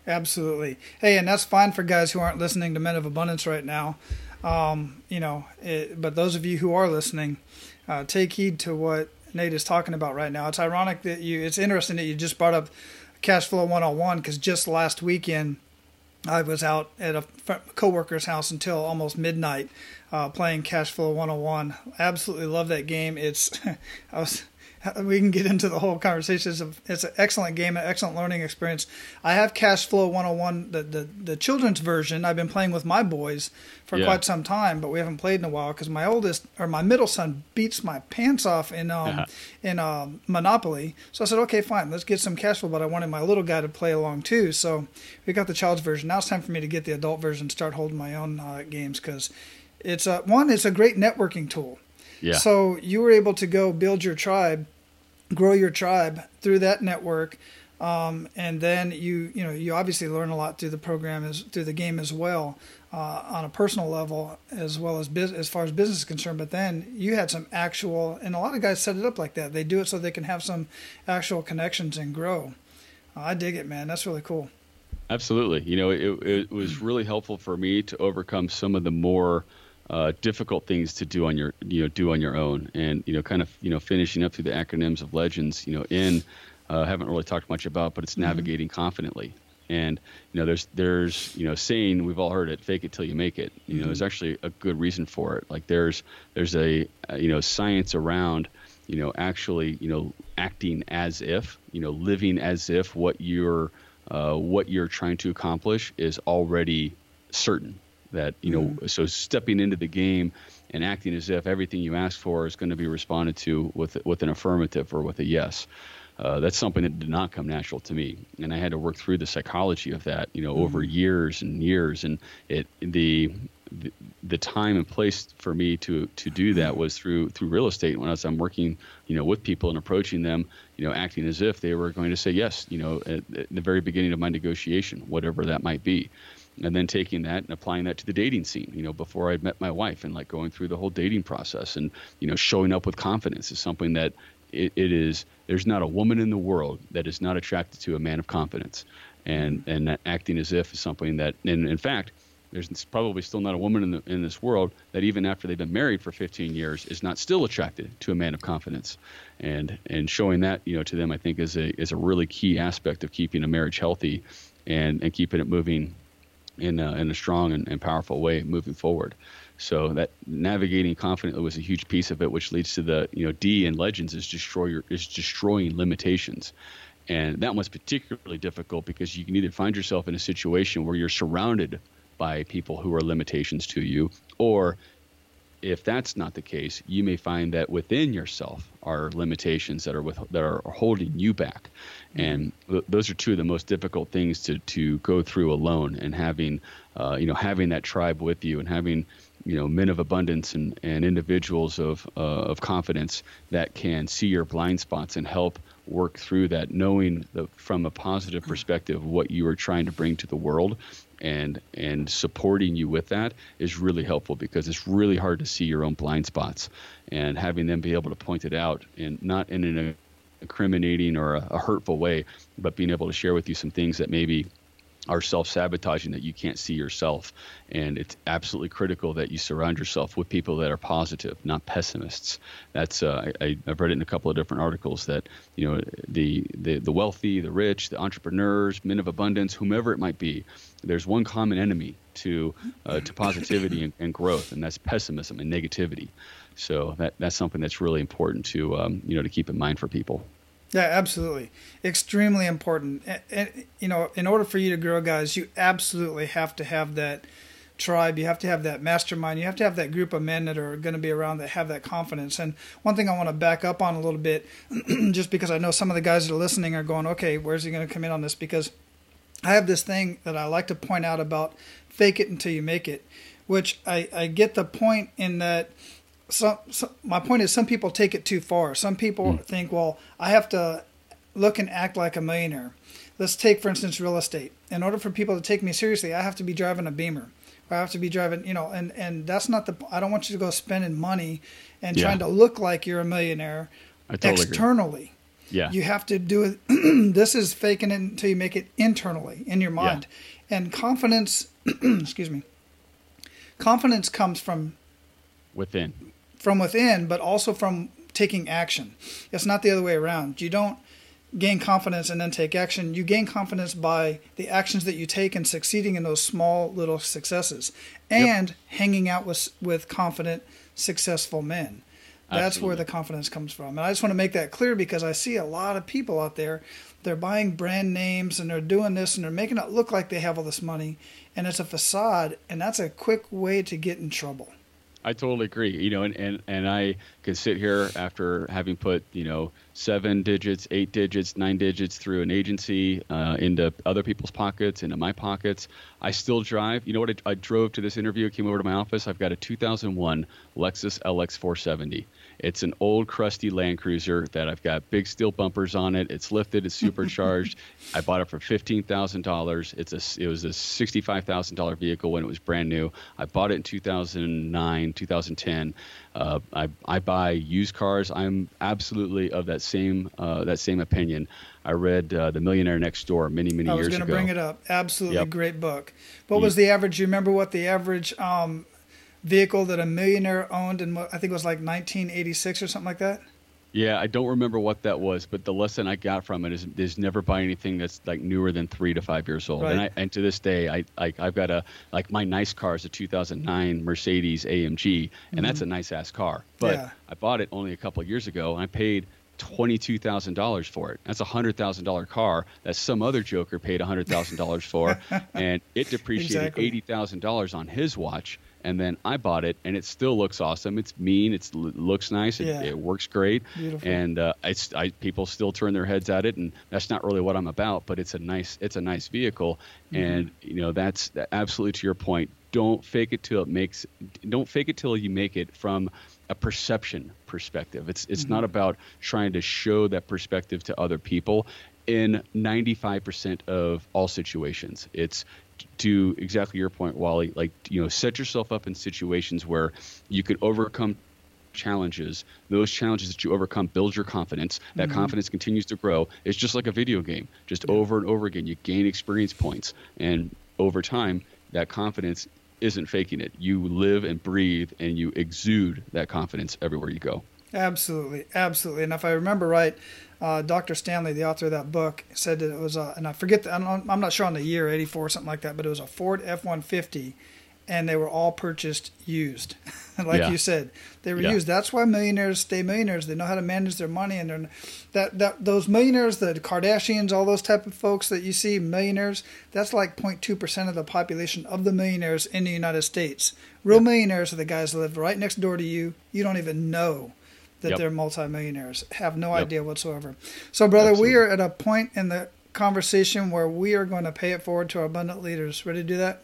absolutely hey and that's fine for guys who aren't listening to men of abundance right now um, you know it, but those of you who are listening uh, take heed to what nate is talking about right now it's ironic that you it's interesting that you just brought up cash flow 101 because just last weekend I was out at a coworker's house until almost midnight uh, playing Cash Flow 101. Absolutely love that game. It's I was we can get into the whole conversation. It's, a, it's an excellent game, an excellent learning experience. I have Cash Flow 101, the, the, the children's version. I've been playing with my boys for yeah. quite some time, but we haven't played in a while because my oldest or my middle son beats my pants off in um, uh-huh. in um, Monopoly. So I said, okay, fine, let's get some Cash Flow. But I wanted my little guy to play along too, so we got the child's version. Now it's time for me to get the adult version, and start holding my own uh, games because it's a one. It's a great networking tool. Yeah. So you were able to go build your tribe, grow your tribe through that network, um, and then you you know you obviously learn a lot through the program as through the game as well. Uh, on a personal level as well as biz- as far as business is concerned. But then you had some actual, and a lot of guys set it up like that. They do it so they can have some actual connections and grow. Uh, I dig it, man. That's really cool. Absolutely. You know, it, it was really helpful for me to overcome some of the more uh, difficult things to do on your you know do on your own and you know kind of you know finishing up through the acronyms of legends you know in uh, haven't really talked much about but it's mm-hmm. navigating confidently and you know there's there's you know saying we've all heard it fake it till you make it you know mm-hmm. there's actually a good reason for it like there's there's a you know science around you know actually you know acting as if you know living as if what you're uh, what you're trying to accomplish is already certain that you know mm. so stepping into the game and acting as if everything you ask for is going to be responded to with with an affirmative or with a yes uh, that's something that did not come natural to me and i had to work through the psychology of that you know mm. over years and years and it the the time and place for me to to do that was through through real estate when I was I'm working you know with people and approaching them you know acting as if they were going to say yes you know at, at the very beginning of my negotiation whatever that might be and then taking that and applying that to the dating scene you know before i'd met my wife and like going through the whole dating process and you know showing up with confidence is something that it, it is there's not a woman in the world that is not attracted to a man of confidence. And and acting as if is something that and in fact there's probably still not a woman in, the, in this world that even after they've been married for 15 years is not still attracted to a man of confidence. And and showing that you know to them i think is a is a really key aspect of keeping a marriage healthy and and keeping it moving in a, in a strong and, and powerful way moving forward. So that navigating confidently was a huge piece of it, which leads to the you know D in Legends is destroy your, is destroying limitations, and that was particularly difficult because you can either find yourself in a situation where you're surrounded by people who are limitations to you, or if that's not the case, you may find that within yourself are limitations that are with that are holding you back, and th- those are two of the most difficult things to to go through alone. And having, uh, you know, having that tribe with you, and having, you know, men of abundance and and individuals of uh, of confidence that can see your blind spots and help work through that, knowing the, from a positive perspective what you are trying to bring to the world, and and supporting you with that is really helpful because it's really hard to see your own blind spots. And having them be able to point it out and not in an incriminating or a, a hurtful way but being able to share with you some things that maybe are self-sabotaging that you can't see yourself. And it's absolutely critical that you surround yourself with people that are positive not pessimists. That's uh, I, have read it in a couple of different articles that you know the, the the wealthy the rich the entrepreneurs men of abundance whomever it might be there's one common enemy to uh, to positivity and, and, growth and that's pessimism and negativity. So that that's something that's really important to um, you know to keep in mind for people yeah, absolutely. Extremely important. And, and, you know, in order for you to grow, guys, you absolutely have to have that tribe. You have to have that mastermind. You have to have that group of men that are going to be around that have that confidence. And one thing I want to back up on a little bit, just because I know some of the guys that are listening are going, okay, where's he going to come in on this? Because I have this thing that I like to point out about fake it until you make it, which I, I get the point in that – some, my point is some people take it too far. Some people mm. think, well, I have to look and act like a millionaire. Let's take, for instance, real estate. In order for people to take me seriously, I have to be driving a Beamer. I have to be driving, you know, and and that's not the. I don't want you to go spending money and Yeah. trying to look like you're a millionaire totally agree. externally. Yeah. You have to do it. this is faking it until you make it internally in your mind. And confidence, excuse me, confidence comes from Within. From within, but also from taking action. It's not the other way around. You don't gain confidence and then take action. You gain confidence by the actions that you take and succeeding in those small little successes and hanging out with with confident, successful men. That's where the confidence comes from. And I just want to make that clear because I see a lot of people out there, they're buying brand names and they're doing this and they're making it look like they have all this money and it's a facade and that's a quick way to get in trouble. I totally agree. You know, and, and, and I can sit here after having put, you know, seven digits, eight digits, nine digits through an agency uh, into other people's pockets, into my pockets. I still drive. You know what? I, I drove to this interview, came over to my office. I've got a 2001 Lexus LX 470. It's an old, crusty Land Cruiser that I've got big steel bumpers on it. It's lifted, it's supercharged. I bought it for fifteen thousand dollars. It's a it was a sixty-five thousand dollar vehicle when it was brand new. I bought it in 2009, 2010. Uh, I I buy used cars. I'm absolutely of that same uh, that same opinion. I read uh, The Millionaire Next Door many many years ago. I was going to bring it up. Absolutely Yep. great book. What was the average? You remember what the average um, vehicle that a millionaire owned in? what- I think it was like 1986 or something like that. Yeah, I don't remember what that was, but the lesson I got from it is, is never buy anything that's like newer than three to five years old. And I, Right. and to this day, I, I I've got a like my nice car is a 2009 Mercedes AMG, and that's a nice ass car. But Mm-hmm. Yeah. I bought it only a couple of years ago, and I paid twenty-two thousand dollars for it. That's a hundred thousand dollar car that some other joker paid a hundred thousand dollars for, and it depreciated Exactly. eighty thousand dollars on his watch. And then I bought it, and it still looks awesome. It's mean. It's, it looks nice. It, Yeah. it works great. Beautiful. And uh, it's, I, people still turn their heads at it, and that's not really what I'm about. But it's a nice, it's a nice vehicle, and you know that's absolutely to your point. Don't fake it till it makes. Don't fake it till you make it from a perception perspective. It's it's not about trying to show that perspective to other people. In 95% of all situations, it's to exactly your point, Wally. Like you know, set yourself up in situations where you can overcome challenges. Those challenges that you overcome build your confidence. That mm-hmm. confidence continues to grow. It's just like a video game. Just over and over again, you gain experience points, and over time, that confidence isn't faking it. You live and breathe, and you exude that confidence everywhere you go. Absolutely, absolutely. And if I remember right, uh, Dr. Stanley, the author of that book, said that it was, a, and I forget, the, I'm, I'm not sure on the year, 84 or something like that, but it was a Ford F-150, and they were all purchased used. like Yeah. you said, they were Yeah. used. That's why millionaires stay millionaires. They know how to manage their money, and they're, that that those millionaires, the Kardashians, all those type of folks that you see, millionaires. That's like 0.2 percent of the population of the millionaires in the United States. Real millionaires are the guys that live right next door to you. You don't even know that Yep. they're multimillionaires. Have no Yep. idea whatsoever. So, brother, we are at a point in the conversation where we are going to pay it forward to our abundant leaders. Ready to do that?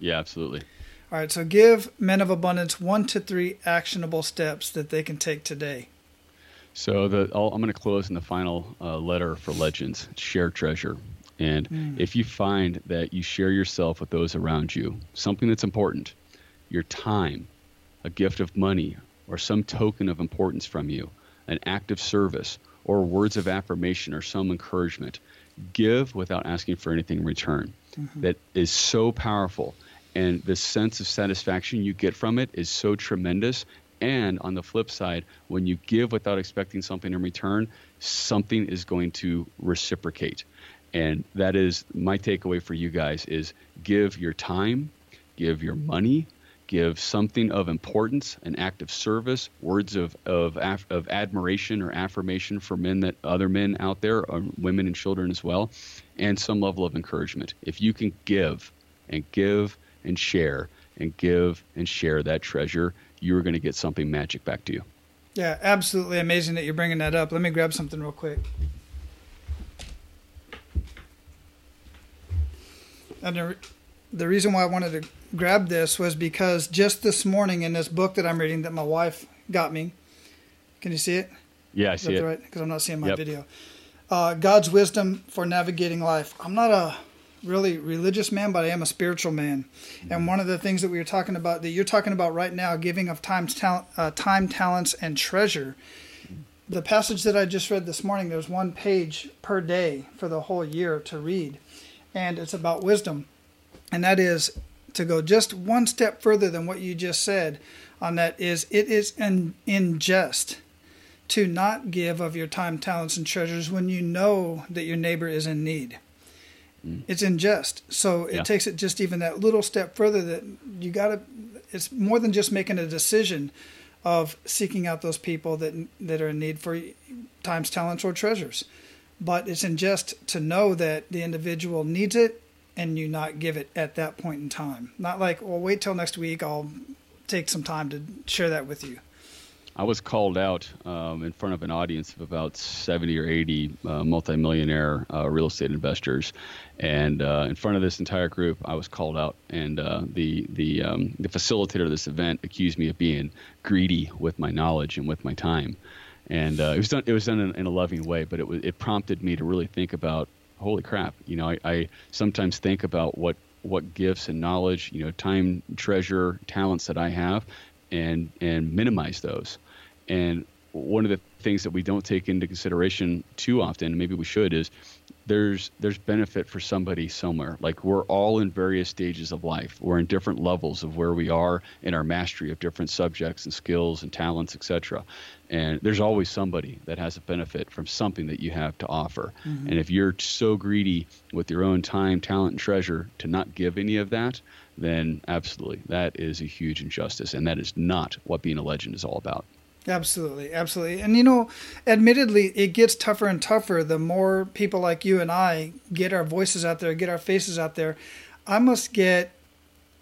Yeah, absolutely. All right. So, give men of abundance one to three actionable steps that they can take today. So the I'll, I'm going to close in the final uh, letter for legends. Share treasure, and if you find that you share yourself with those around you, something that's important, your time, a gift of money, or some token of importance from you, an act of service, or words of affirmation or some encouragement, give without asking for anything in return. Mm-hmm. That is so powerful. And the sense of satisfaction you get from it is so tremendous. And on the flip side, when you give without expecting something in return, something is going to reciprocate. And that is my takeaway for you guys is give your time, give your money, give something of importance, an act of service, words of of, of admiration or affirmation for men that other men out there, or women and children as well, and some level of encouragement. If you can give and give and share and give and share that treasure, you're going to get something magic back to you. Yeah, absolutely amazing that you're bringing that up. Let me grab something real quick. And the, the reason why I wanted to grab this was because just this morning in this book that I'm reading that my wife got me, can you see it? Yeah, I Is see that it. right? Because I'm not seeing my Yep. video. Uh, God's wisdom for navigating life. I'm not a really religious man, but I am a spiritual man. Mm-hmm. And one of the things that we were talking about, that you're talking about right now, giving of time, talent, uh, time, talents, and treasure. The passage that I just read this morning, there's one page per day for the whole year to read, and it's about wisdom. And that is to go just one step further than what you just said on that is it is an ingest to not give of your time, talents, and treasures when you know that your neighbor is in need. Mm. It's unjust. So it yeah. takes it just even that little step further that you got to, it's more than just making a decision of seeking out those people that, that are in need for times, talents, or treasures. But it's unjust to know that the individual needs it and you not give it at that point in time. Not like, well, wait till next week, I'll take some time to share that with you. I was called out um, in front of an audience of about 70 or 80 uh, multimillionaire uh, real estate investors, and uh, in front of this entire group, I was called out, and uh, the the um, the facilitator of this event accused me of being greedy with my knowledge and with my time, and uh, it was done it was done in, in, a loving way, but it was it prompted me to really think about, holy crap, you know, I, I sometimes think about what what gifts and knowledge, you know, time, treasure, talents that I have, and and minimize those. And one of the things that we don't take into consideration too often, maybe we should, is there's there's benefit for somebody somewhere. Like we're all in various stages of life. We're in different levels of where we are in our mastery of different subjects and skills and talents, etc. And there's always somebody that has a benefit from something that you have to offer. Mm-hmm. And if you're so greedy with your own time, talent, and treasure to not give any of that, then absolutely that is a huge injustice, and that is not what being a legend is all about. Absolutely, absolutely. And you know, admittedly, it gets tougher and tougher the more people like you and I get our voices out there, get our faces out there. I must get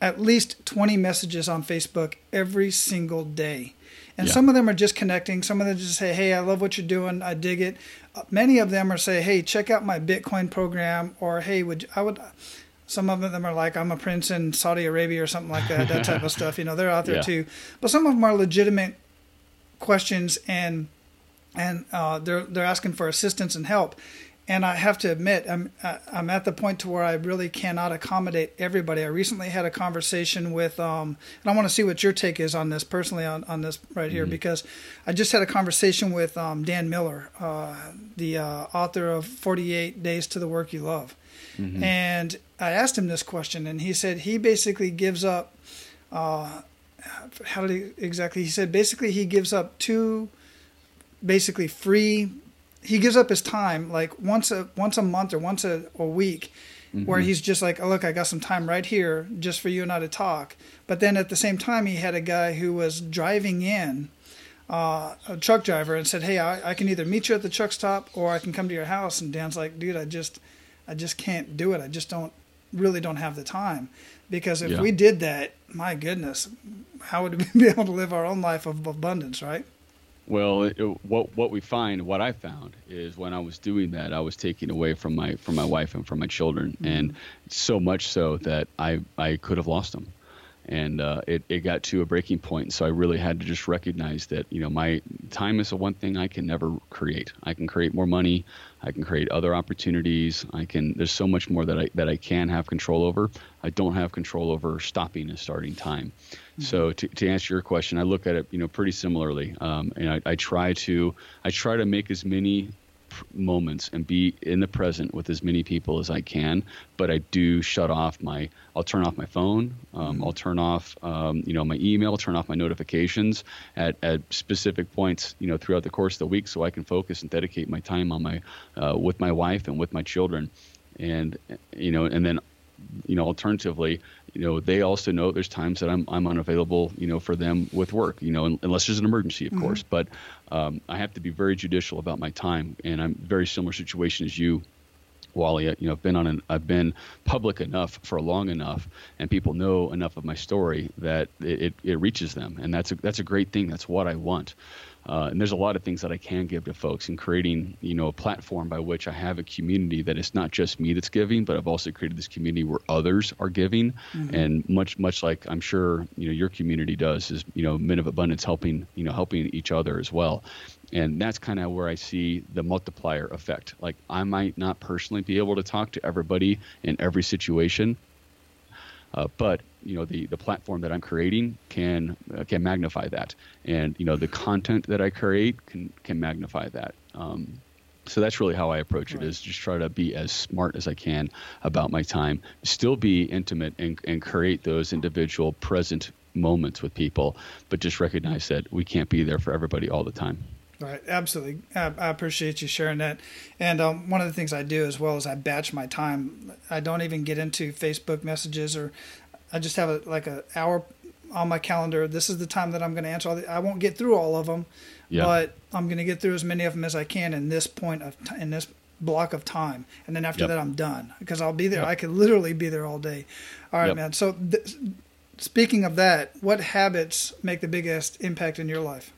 at least 20 messages on Facebook every single day. And yeah. some of them are just connecting. Some of them just say, "Hey, I love what you're doing. I dig it." Uh, many of them are say, "Hey, check out my Bitcoin program," or "Hey, would you, I would." Some of them are like, "I'm a prince in Saudi Arabia" or something like that. That type of stuff. You know, they're out there yeah. too. But some of them are legitimate questions and and uh, they're they're asking for assistance and help. And I have to admit, I'm I'm at the point to where I really cannot accommodate everybody. I recently had a conversation with, um, and I want to see what your take is on this personally on, on this right here mm-hmm. because I just had a conversation with um, Dan Miller, uh, the uh, author of 48 Days to the Work You Love, mm-hmm. and I asked him this question, and he said he basically gives up uh, how did he exactly? He said basically he gives up two, basically free. He gives up his time like once a once a month or once a, a week, mm-hmm. where he's just like, oh look, I got some time right here just for you and I to talk. But then at the same time, he had a guy who was driving in. Uh, a truck driver and said, "Hey, I, I can either meet you at the truck stop or I can come to your house." And Dan's like, "Dude, I just, I just can't do it. I just don't, really don't have the time." Because if yeah. we did that, my goodness, how would we be able to live our own life of abundance, right? Well, it, what what we find, what I found, is when I was doing that, I was taking away from my from my wife and from my children, mm-hmm. and so much so that I I could have lost them and uh, it, it got to a breaking point. So I really had to just recognize that you know my time is the one thing I can never create. I can create more money, I can create other opportunities. I can there's so much more that I that I can have control over. I don't have control over stopping and starting time. Mm-hmm. So to, to answer your question, I look at it you know pretty similarly, um, and I, I try to I try to make as many moments and be in the present with as many people as I can. But I do shut off my. I'll turn off my phone. Um, mm-hmm. I'll turn off, um, you know, my email. Turn off my notifications at, at specific points, you know, throughout the course of the week, so I can focus and dedicate my time on my uh, with my wife and with my children, and you know, and then you know, alternatively, you know, they also know there's times that I'm I'm unavailable, you know, for them with work, you know, unless there's an emergency, of mm-hmm. course. But um, I have to be very judicial about my time, and I'm very similar situation as you. Wally, you know, I've been on an, I've been public enough for long enough, and people know enough of my story that it, it, it reaches them, and that's a that's a great thing. That's what I want. Uh, and there's a lot of things that I can give to folks in creating, you know, a platform by which I have a community that it's not just me that's giving, but I've also created this community where others are giving, mm-hmm. and much much like I'm sure you know your community does is you know Men of Abundance helping you know helping each other as well, and that's kind of where I see the multiplier effect. Like I might not personally be able to talk to everybody in every situation, uh, but you know the the platform that I'm creating can uh, can magnify that, and you know the content that I create can can magnify that. Um, so that's really how I approach it: right. is just try to be as smart as I can about my time, still be intimate and and create those individual present moments with people, but just recognize that we can't be there for everybody all the time. Right, absolutely. I, I, appreciate you sharing that. And um, one of the things I do as well is I batch my time. I don't even get into Facebook messages or I just have a, like an hour on my calendar. This is the time that I'm going to answer all the, I won't get through all of them, yeah. but I'm going to get through as many of them as I can in this point of t- in this block of time. And then after yep. that, I'm done because I'll be there. Yep. I could literally be there all day. All right, yep. man. So th- speaking of that, what habits make the biggest impact in your life?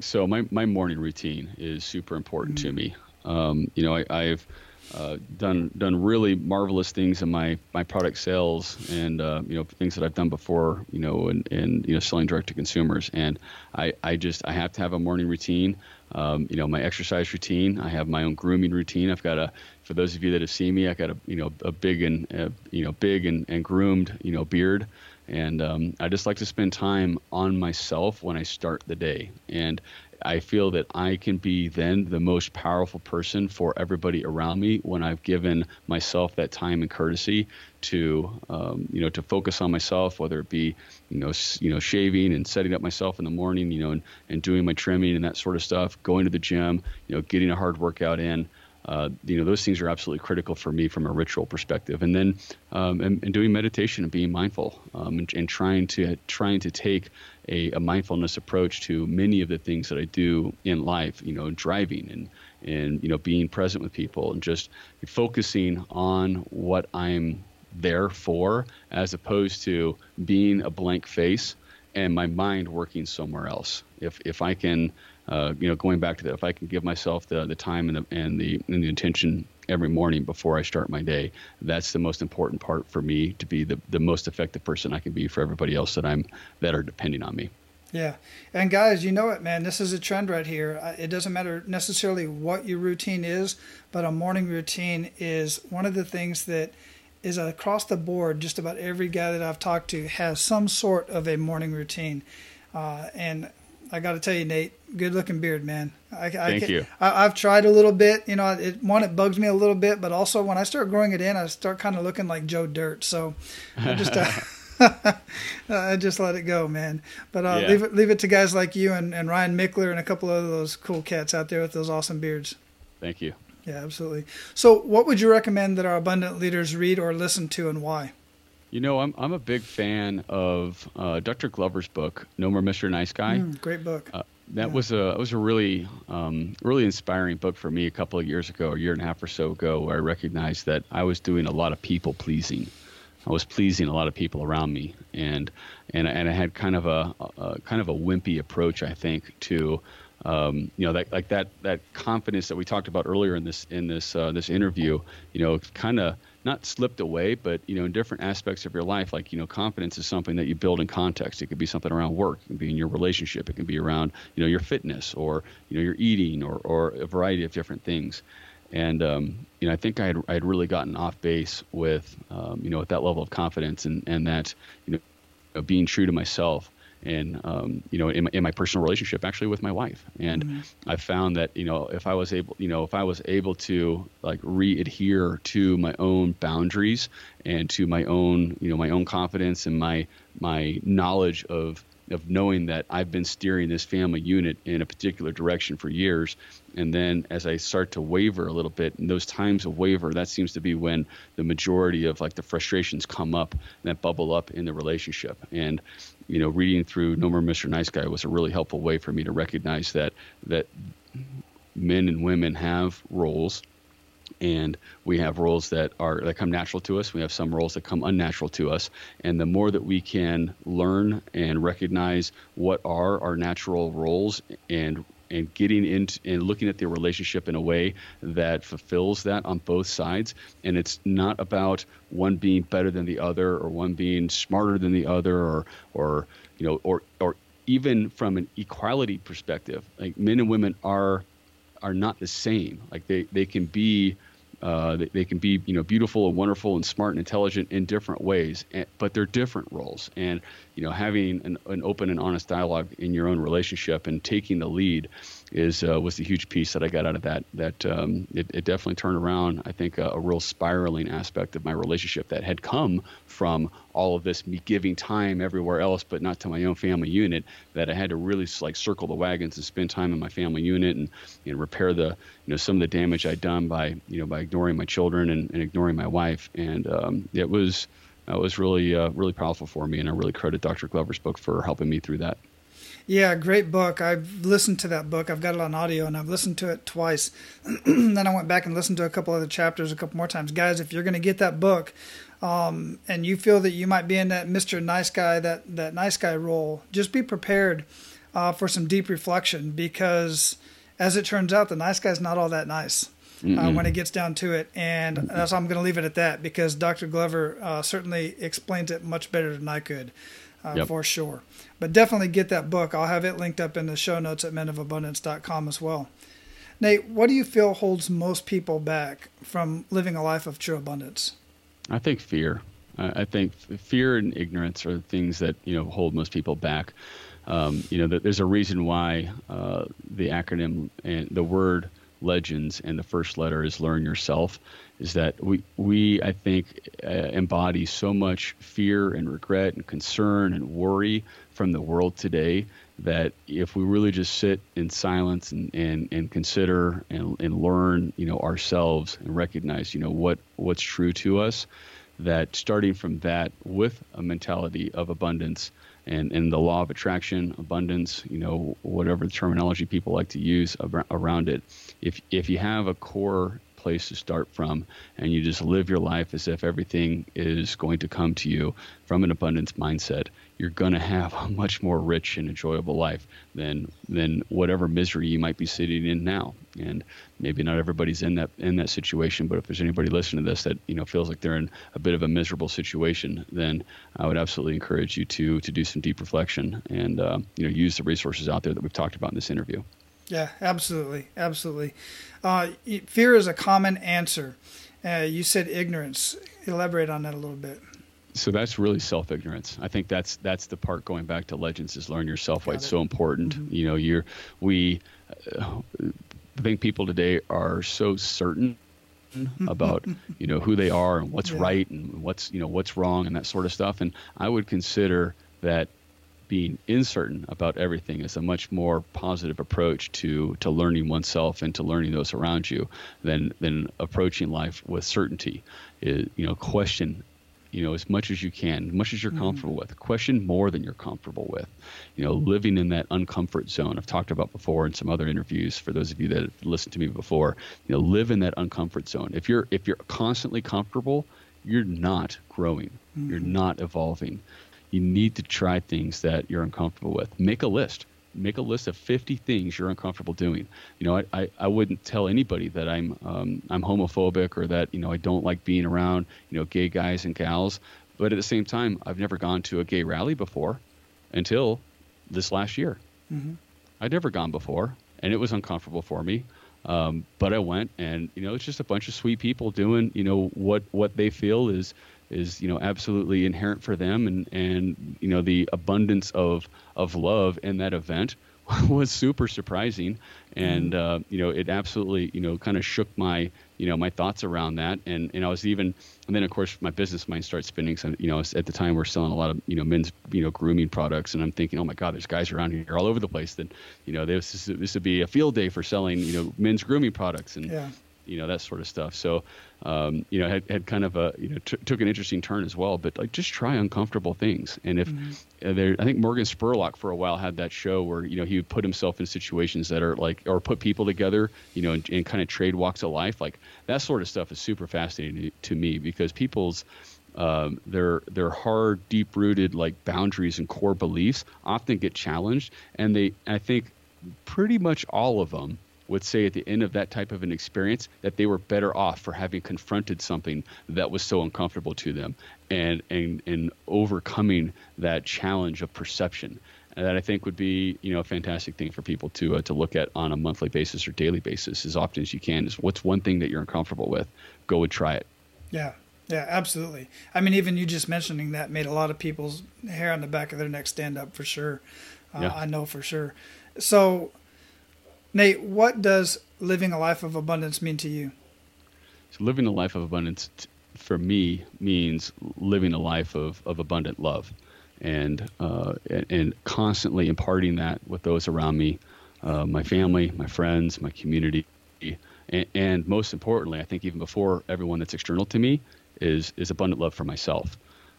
So my, my morning routine is super important mm-hmm. to me. Um, you know, I, I've, uh, done done really marvelous things in my my product sales and uh, you know things that I've done before you know and, and you know selling direct to consumers and I, I just I have to have a morning routine um, you know my exercise routine I have my own grooming routine I've got a for those of you that have seen me I got a you know a big and uh, you know big and, and groomed you know beard and um, I just like to spend time on myself when I start the day and I feel that I can be then the most powerful person for everybody around me when I've given myself that time and courtesy to, um, you know, to focus on myself, whether it be, you know, you know, shaving and setting up myself in the morning, you know, and, and doing my trimming and that sort of stuff, going to the gym, you know, getting a hard workout in. Uh, you know those things are absolutely critical for me from a ritual perspective. And then um, and, and, doing meditation and being mindful um, and, and, trying to trying to take a, a, mindfulness approach to many of the things that I do in life you know driving and and you know being present with people and just focusing on what I'm there for as opposed to being a blank face and my mind working somewhere else. If if I can uh, you know, going back to that, if I can give myself the, the time and the, and the, and the intention every morning before I start my day, that's the most important part for me to be the, the most effective person I can be for everybody else that I'm, that are depending on me. Yeah. And guys, you know it, man. This is a trend right here. It doesn't matter necessarily what your routine is, but a morning routine is one of the things that is across the board. Just about every guy that I've talked to has some sort of a morning routine. Uh, and I got to tell you, Nate, good looking beard, man. I, Thank I, you. I, have tried a little bit. You know, it, one it bugs me a little bit, but also when I start growing it in, I start kind of looking like Joe Dirt. So I just. Uh, I just let it go, man. But uh, yeah. leave it leave it to guys like you and, and Ryan Michler and a couple of those cool cats out there with those awesome beards. Thank you. Yeah, absolutely. So, what would you recommend that our abundant leaders read or listen to, and why? You know, I'm I'm a big fan of uh, Dr. Glover's book, No More Mr. Nice Guy. Mm, great book. Uh, that yeah. was a was a really um, really inspiring book for me a couple of years ago, a year and a half or so ago, where I recognized that I was doing a lot of people pleasing. I was pleasing a lot of people around me, and and and I had kind of a, a kind of a wimpy approach, I think, to um, you know that like that that confidence that we talked about earlier in this in this uh, this interview. You know, kind of not slipped away, but you know, in different aspects of your life, like you know, confidence is something that you build in context. It could be something around work, it can be in your relationship, it can be around you know your fitness or you know your eating or or a variety of different things. And um, you know, I think I had I had really gotten off base with um, you know with that level of confidence and and that you know being true to myself and um, you know in my, in my, personal relationship actually with my wife and mm-hmm. i found that you know if i was able you know if i was able to like re-adhere to my own boundaries and to my own you know my own confidence and my my knowledge of of knowing that I've been steering this family unit in a particular direction for years. And then as I start to waver a little bit, in those times of waver, that seems to be when the majority of like the frustrations come up and that bubble up in the relationship. And, you know, reading through No More Mr. Nice Guy was a really helpful way for me to recognize that that men and women have roles and we have roles that are that come natural to us. We have some roles that come unnatural to us, and the more that we can learn and recognize what are our natural roles and and getting into and looking at their relationship in a way that fulfills that on both sides. And it's not about one being better than the other or one being smarter than the other or or you know or or even from an equality perspective, like men and women are are not the same. Like they, they can be uh, they, they, can be you know beautiful and wonderful and smart and intelligent in different ways, and, but they're different roles. And you know having an, an, open and honest dialogue in your own relationship and taking the lead is uh, was the huge piece that I got out of that. That um, it, it, definitely turned around. I think a, a, real spiraling aspect of my relationship that had come from all of this me giving time everywhere else, but not to my own family unit. That I had to really like circle the wagons and spend time in my family unit and know, repair the you know some of the damage I'd done by you know by ignoring my children and, and ignoring my wife. And um, it was. That was really, uh, really powerful for me, and I really credit Dr. Glover's book for helping me through that. Yeah, great book. I've listened to that book. I've got it on audio and I've listened to it twice. then I went back and listened to a couple other chapters a couple more times. Guys, if you're going to get that book um, and you feel that you might be in that Mr. Nice Guy, that, that nice guy role, just be prepared uh, for some deep reflection because, as it turns out, the nice guy's not all that nice. Uh, when it gets down to it. And that's I'm going to leave it at that because Dr. Glover uh, certainly explains it much better than I could uh, yep. for sure. But definitely get that book. I'll have it linked up in the show notes at menofabundance.com as well. Nate, what do you feel holds most people back from living a life of true abundance? I think fear. I think fear and ignorance are the things that you know hold most people back. Um, you know, there's a reason why uh, the acronym and the word legends and the first letter is learn yourself is that we we I think uh, embody so much fear and regret and concern and worry from the world today that if we really just sit in silence and, and, and consider and, and learn you know ourselves and recognize you know what what's true to us that starting from that with a mentality of abundance and, and the law of attraction, abundance, you know, whatever terminology people like to use around it. If, if you have a core place to start from and you just live your life as if everything is going to come to you from an abundance mindset, you're going to have a much more rich and enjoyable life than than whatever misery you might be sitting in now. And maybe not everybody's in that in that situation, but if there's anybody listening to this that you know feels like they're in a bit of a miserable situation, then I would absolutely encourage you to to do some deep reflection and uh, you know use the resources out there that we've talked about in this interview. Yeah, absolutely, absolutely. Uh, fear is a common answer. Uh, you said ignorance. Elaborate on that a little bit so that's really self ignorance. I think that's that's the part going back to legends is learn yourself why it's so important. Mm-hmm. You know, you're we uh, I think people today are so certain about you know who they are and what's yeah. right and what's you know what's wrong and that sort of stuff. And I would consider that being uncertain about everything is a much more positive approach to to learning oneself and to learning those around you than than approaching life with certainty. It, you know, question you know, as much as you can, as much as you're mm-hmm. comfortable with. Question more than you're comfortable with. You know, living in that uncomfort zone. I've talked about before in some other interviews. For those of you that have listened to me before, you know, live in that uncomfort zone. If you're if you're constantly comfortable, you're not growing. Mm-hmm. You're not evolving. You need to try things that you're uncomfortable with. Make a list make a list of 50 things you're uncomfortable doing. You know, I, I, I wouldn't tell anybody that I'm um, I'm homophobic or that you know I don't like being around you know gay guys and gals. But at the same time, I've never gone to a gay rally before until this last year. Mm-hmm. I'd never gone before, and it was uncomfortable for me. Um, but I went, and you know, it's just a bunch of sweet people doing you know what what they feel is is you know absolutely inherent for them and and you know the abundance of of love in that event was super surprising and mm-hmm. uh, you know it absolutely you know kind of shook my you know my thoughts around that and and I was even and then of course my business mind starts spinning so you know at the time we're selling a lot of you know men's you know grooming products and I'm thinking oh my god there's guys around here all over the place that you know this this would be a field day for selling you know men's grooming products and yeah you know that sort of stuff. So, um, you know, had, had kind of a you know t- took an interesting turn as well. But like, just try uncomfortable things. And if mm-hmm. Uh, there, I think Morgan Spurlock for a while had that show where you know he would put himself in situations that are like or put people together, you know, and, and kind of trade walks of life. Like that sort of stuff is super fascinating to me because people's um, their their hard, deep rooted like boundaries and core beliefs often get challenged, and they I think pretty much all of them would say at the end of that type of an experience that they were better off for having confronted something that was so uncomfortable to them and and and overcoming that challenge of perception. And that I think would be you know a fantastic thing for people to uh, to look at on a monthly basis or daily basis as often as you can is what's one thing that you're uncomfortable with? Go and try it. Yeah. Yeah absolutely. I mean even you just mentioning that made a lot of people's hair on the back of their neck stand up for sure. Uh, yeah. I know for sure. So Nate what does living a life of abundance mean to you so living a life of abundance t- for me means living a life of, of abundant love and, uh, and constantly imparting that with those around me, uh, my family, my friends, my community, and, and, most importantly, I think even before everyone that's external to me, is is abundant love for myself.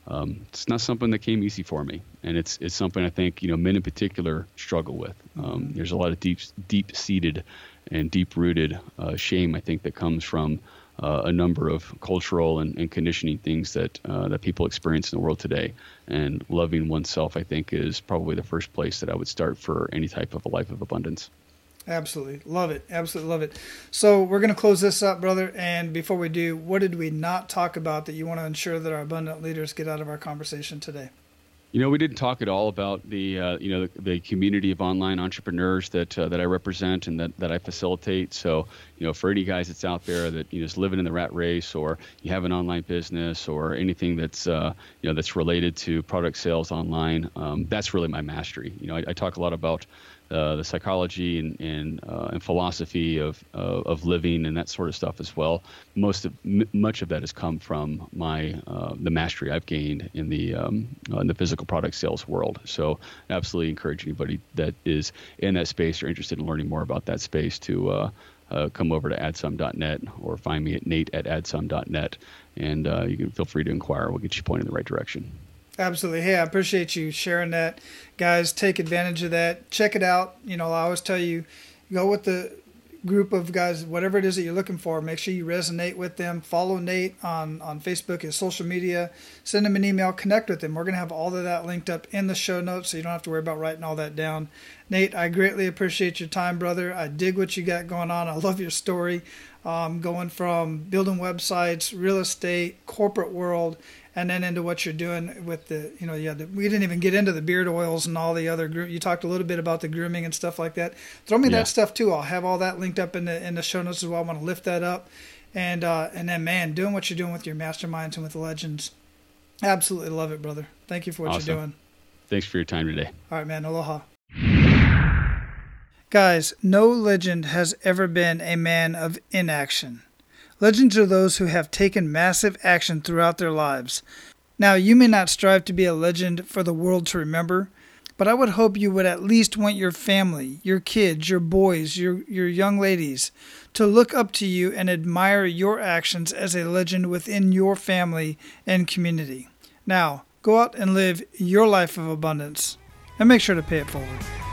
Um, it's not something that came easy for me, and it's it's something I think you know men in particular struggle with. Um, mm-hmm. There's a lot of deep deep seated and deep rooted uh, shame I think that comes from uh, a number of cultural and, and conditioning things that uh, that people experience in the world today. And loving oneself, I think, is probably the first place that I would start for any type of a life of abundance. Absolutely. Love it. Absolutely love it. So we're going to close this up, brother. And before we do, what did we not talk about that you want to ensure that our abundant leaders get out of our conversation today? You know, we didn't talk at all about the uh, you know the, the, community of online entrepreneurs that uh, that I represent and that, that I facilitate. So, you know, for any guys that's out there that you know is living in the rat race, or you have an online business, or anything that's uh, you know that's related to product sales online, um, that's really my mastery. You know, I, I talk a lot about uh, the psychology and and, uh, and philosophy of uh, of living and that sort of stuff as well. Most of m- much of that has come from my uh, the mastery I've gained in the um, uh, in the physical product sales world. So absolutely encourage anybody that is in that space or interested in learning more about that space to. Uh, come over to adsum.net or find me at nate at adsum.net and you can feel free to inquire. We'll get you pointed in the right direction. Absolutely. Hey, I appreciate you sharing that. Guys, take advantage of that. Check it out. You know, I always tell you, go with the group of guys, whatever it is that you're looking for. Make sure you resonate with them. Follow Nate on, on Facebook, his social media. Send him an email. Connect with him. We're going to have all of that linked up in the show notes so you don't have to worry about writing all that down. Nate, I greatly appreciate your time, brother. I dig what you got going on. I love your story. Um, going from building websites, real estate, corporate world, and then into what you're doing with the you know yeah we didn't even get into the beard oils and all the other you talked a little bit about the grooming and stuff like that. Throw me yeah. that stuff too. I'll have all that linked up in the in the show notes as well. I want to lift that up. And uh and then man doing what you're doing with your masterminds and with the legends. Absolutely love it brother. Thank you for what awesome. you're doing. Thanks for your time today. All right man. Aloha. Guys no legend has ever been a man of inaction Legends are those who have taken massive action throughout their lives. Now, you may not strive to be a legend for the world to remember, but I would hope you would at least want your family, your kids, your boys, your, your young ladies to look up to you and admire your actions as a legend within your family and community. Now, go out and live your life of abundance and make sure to pay it forward.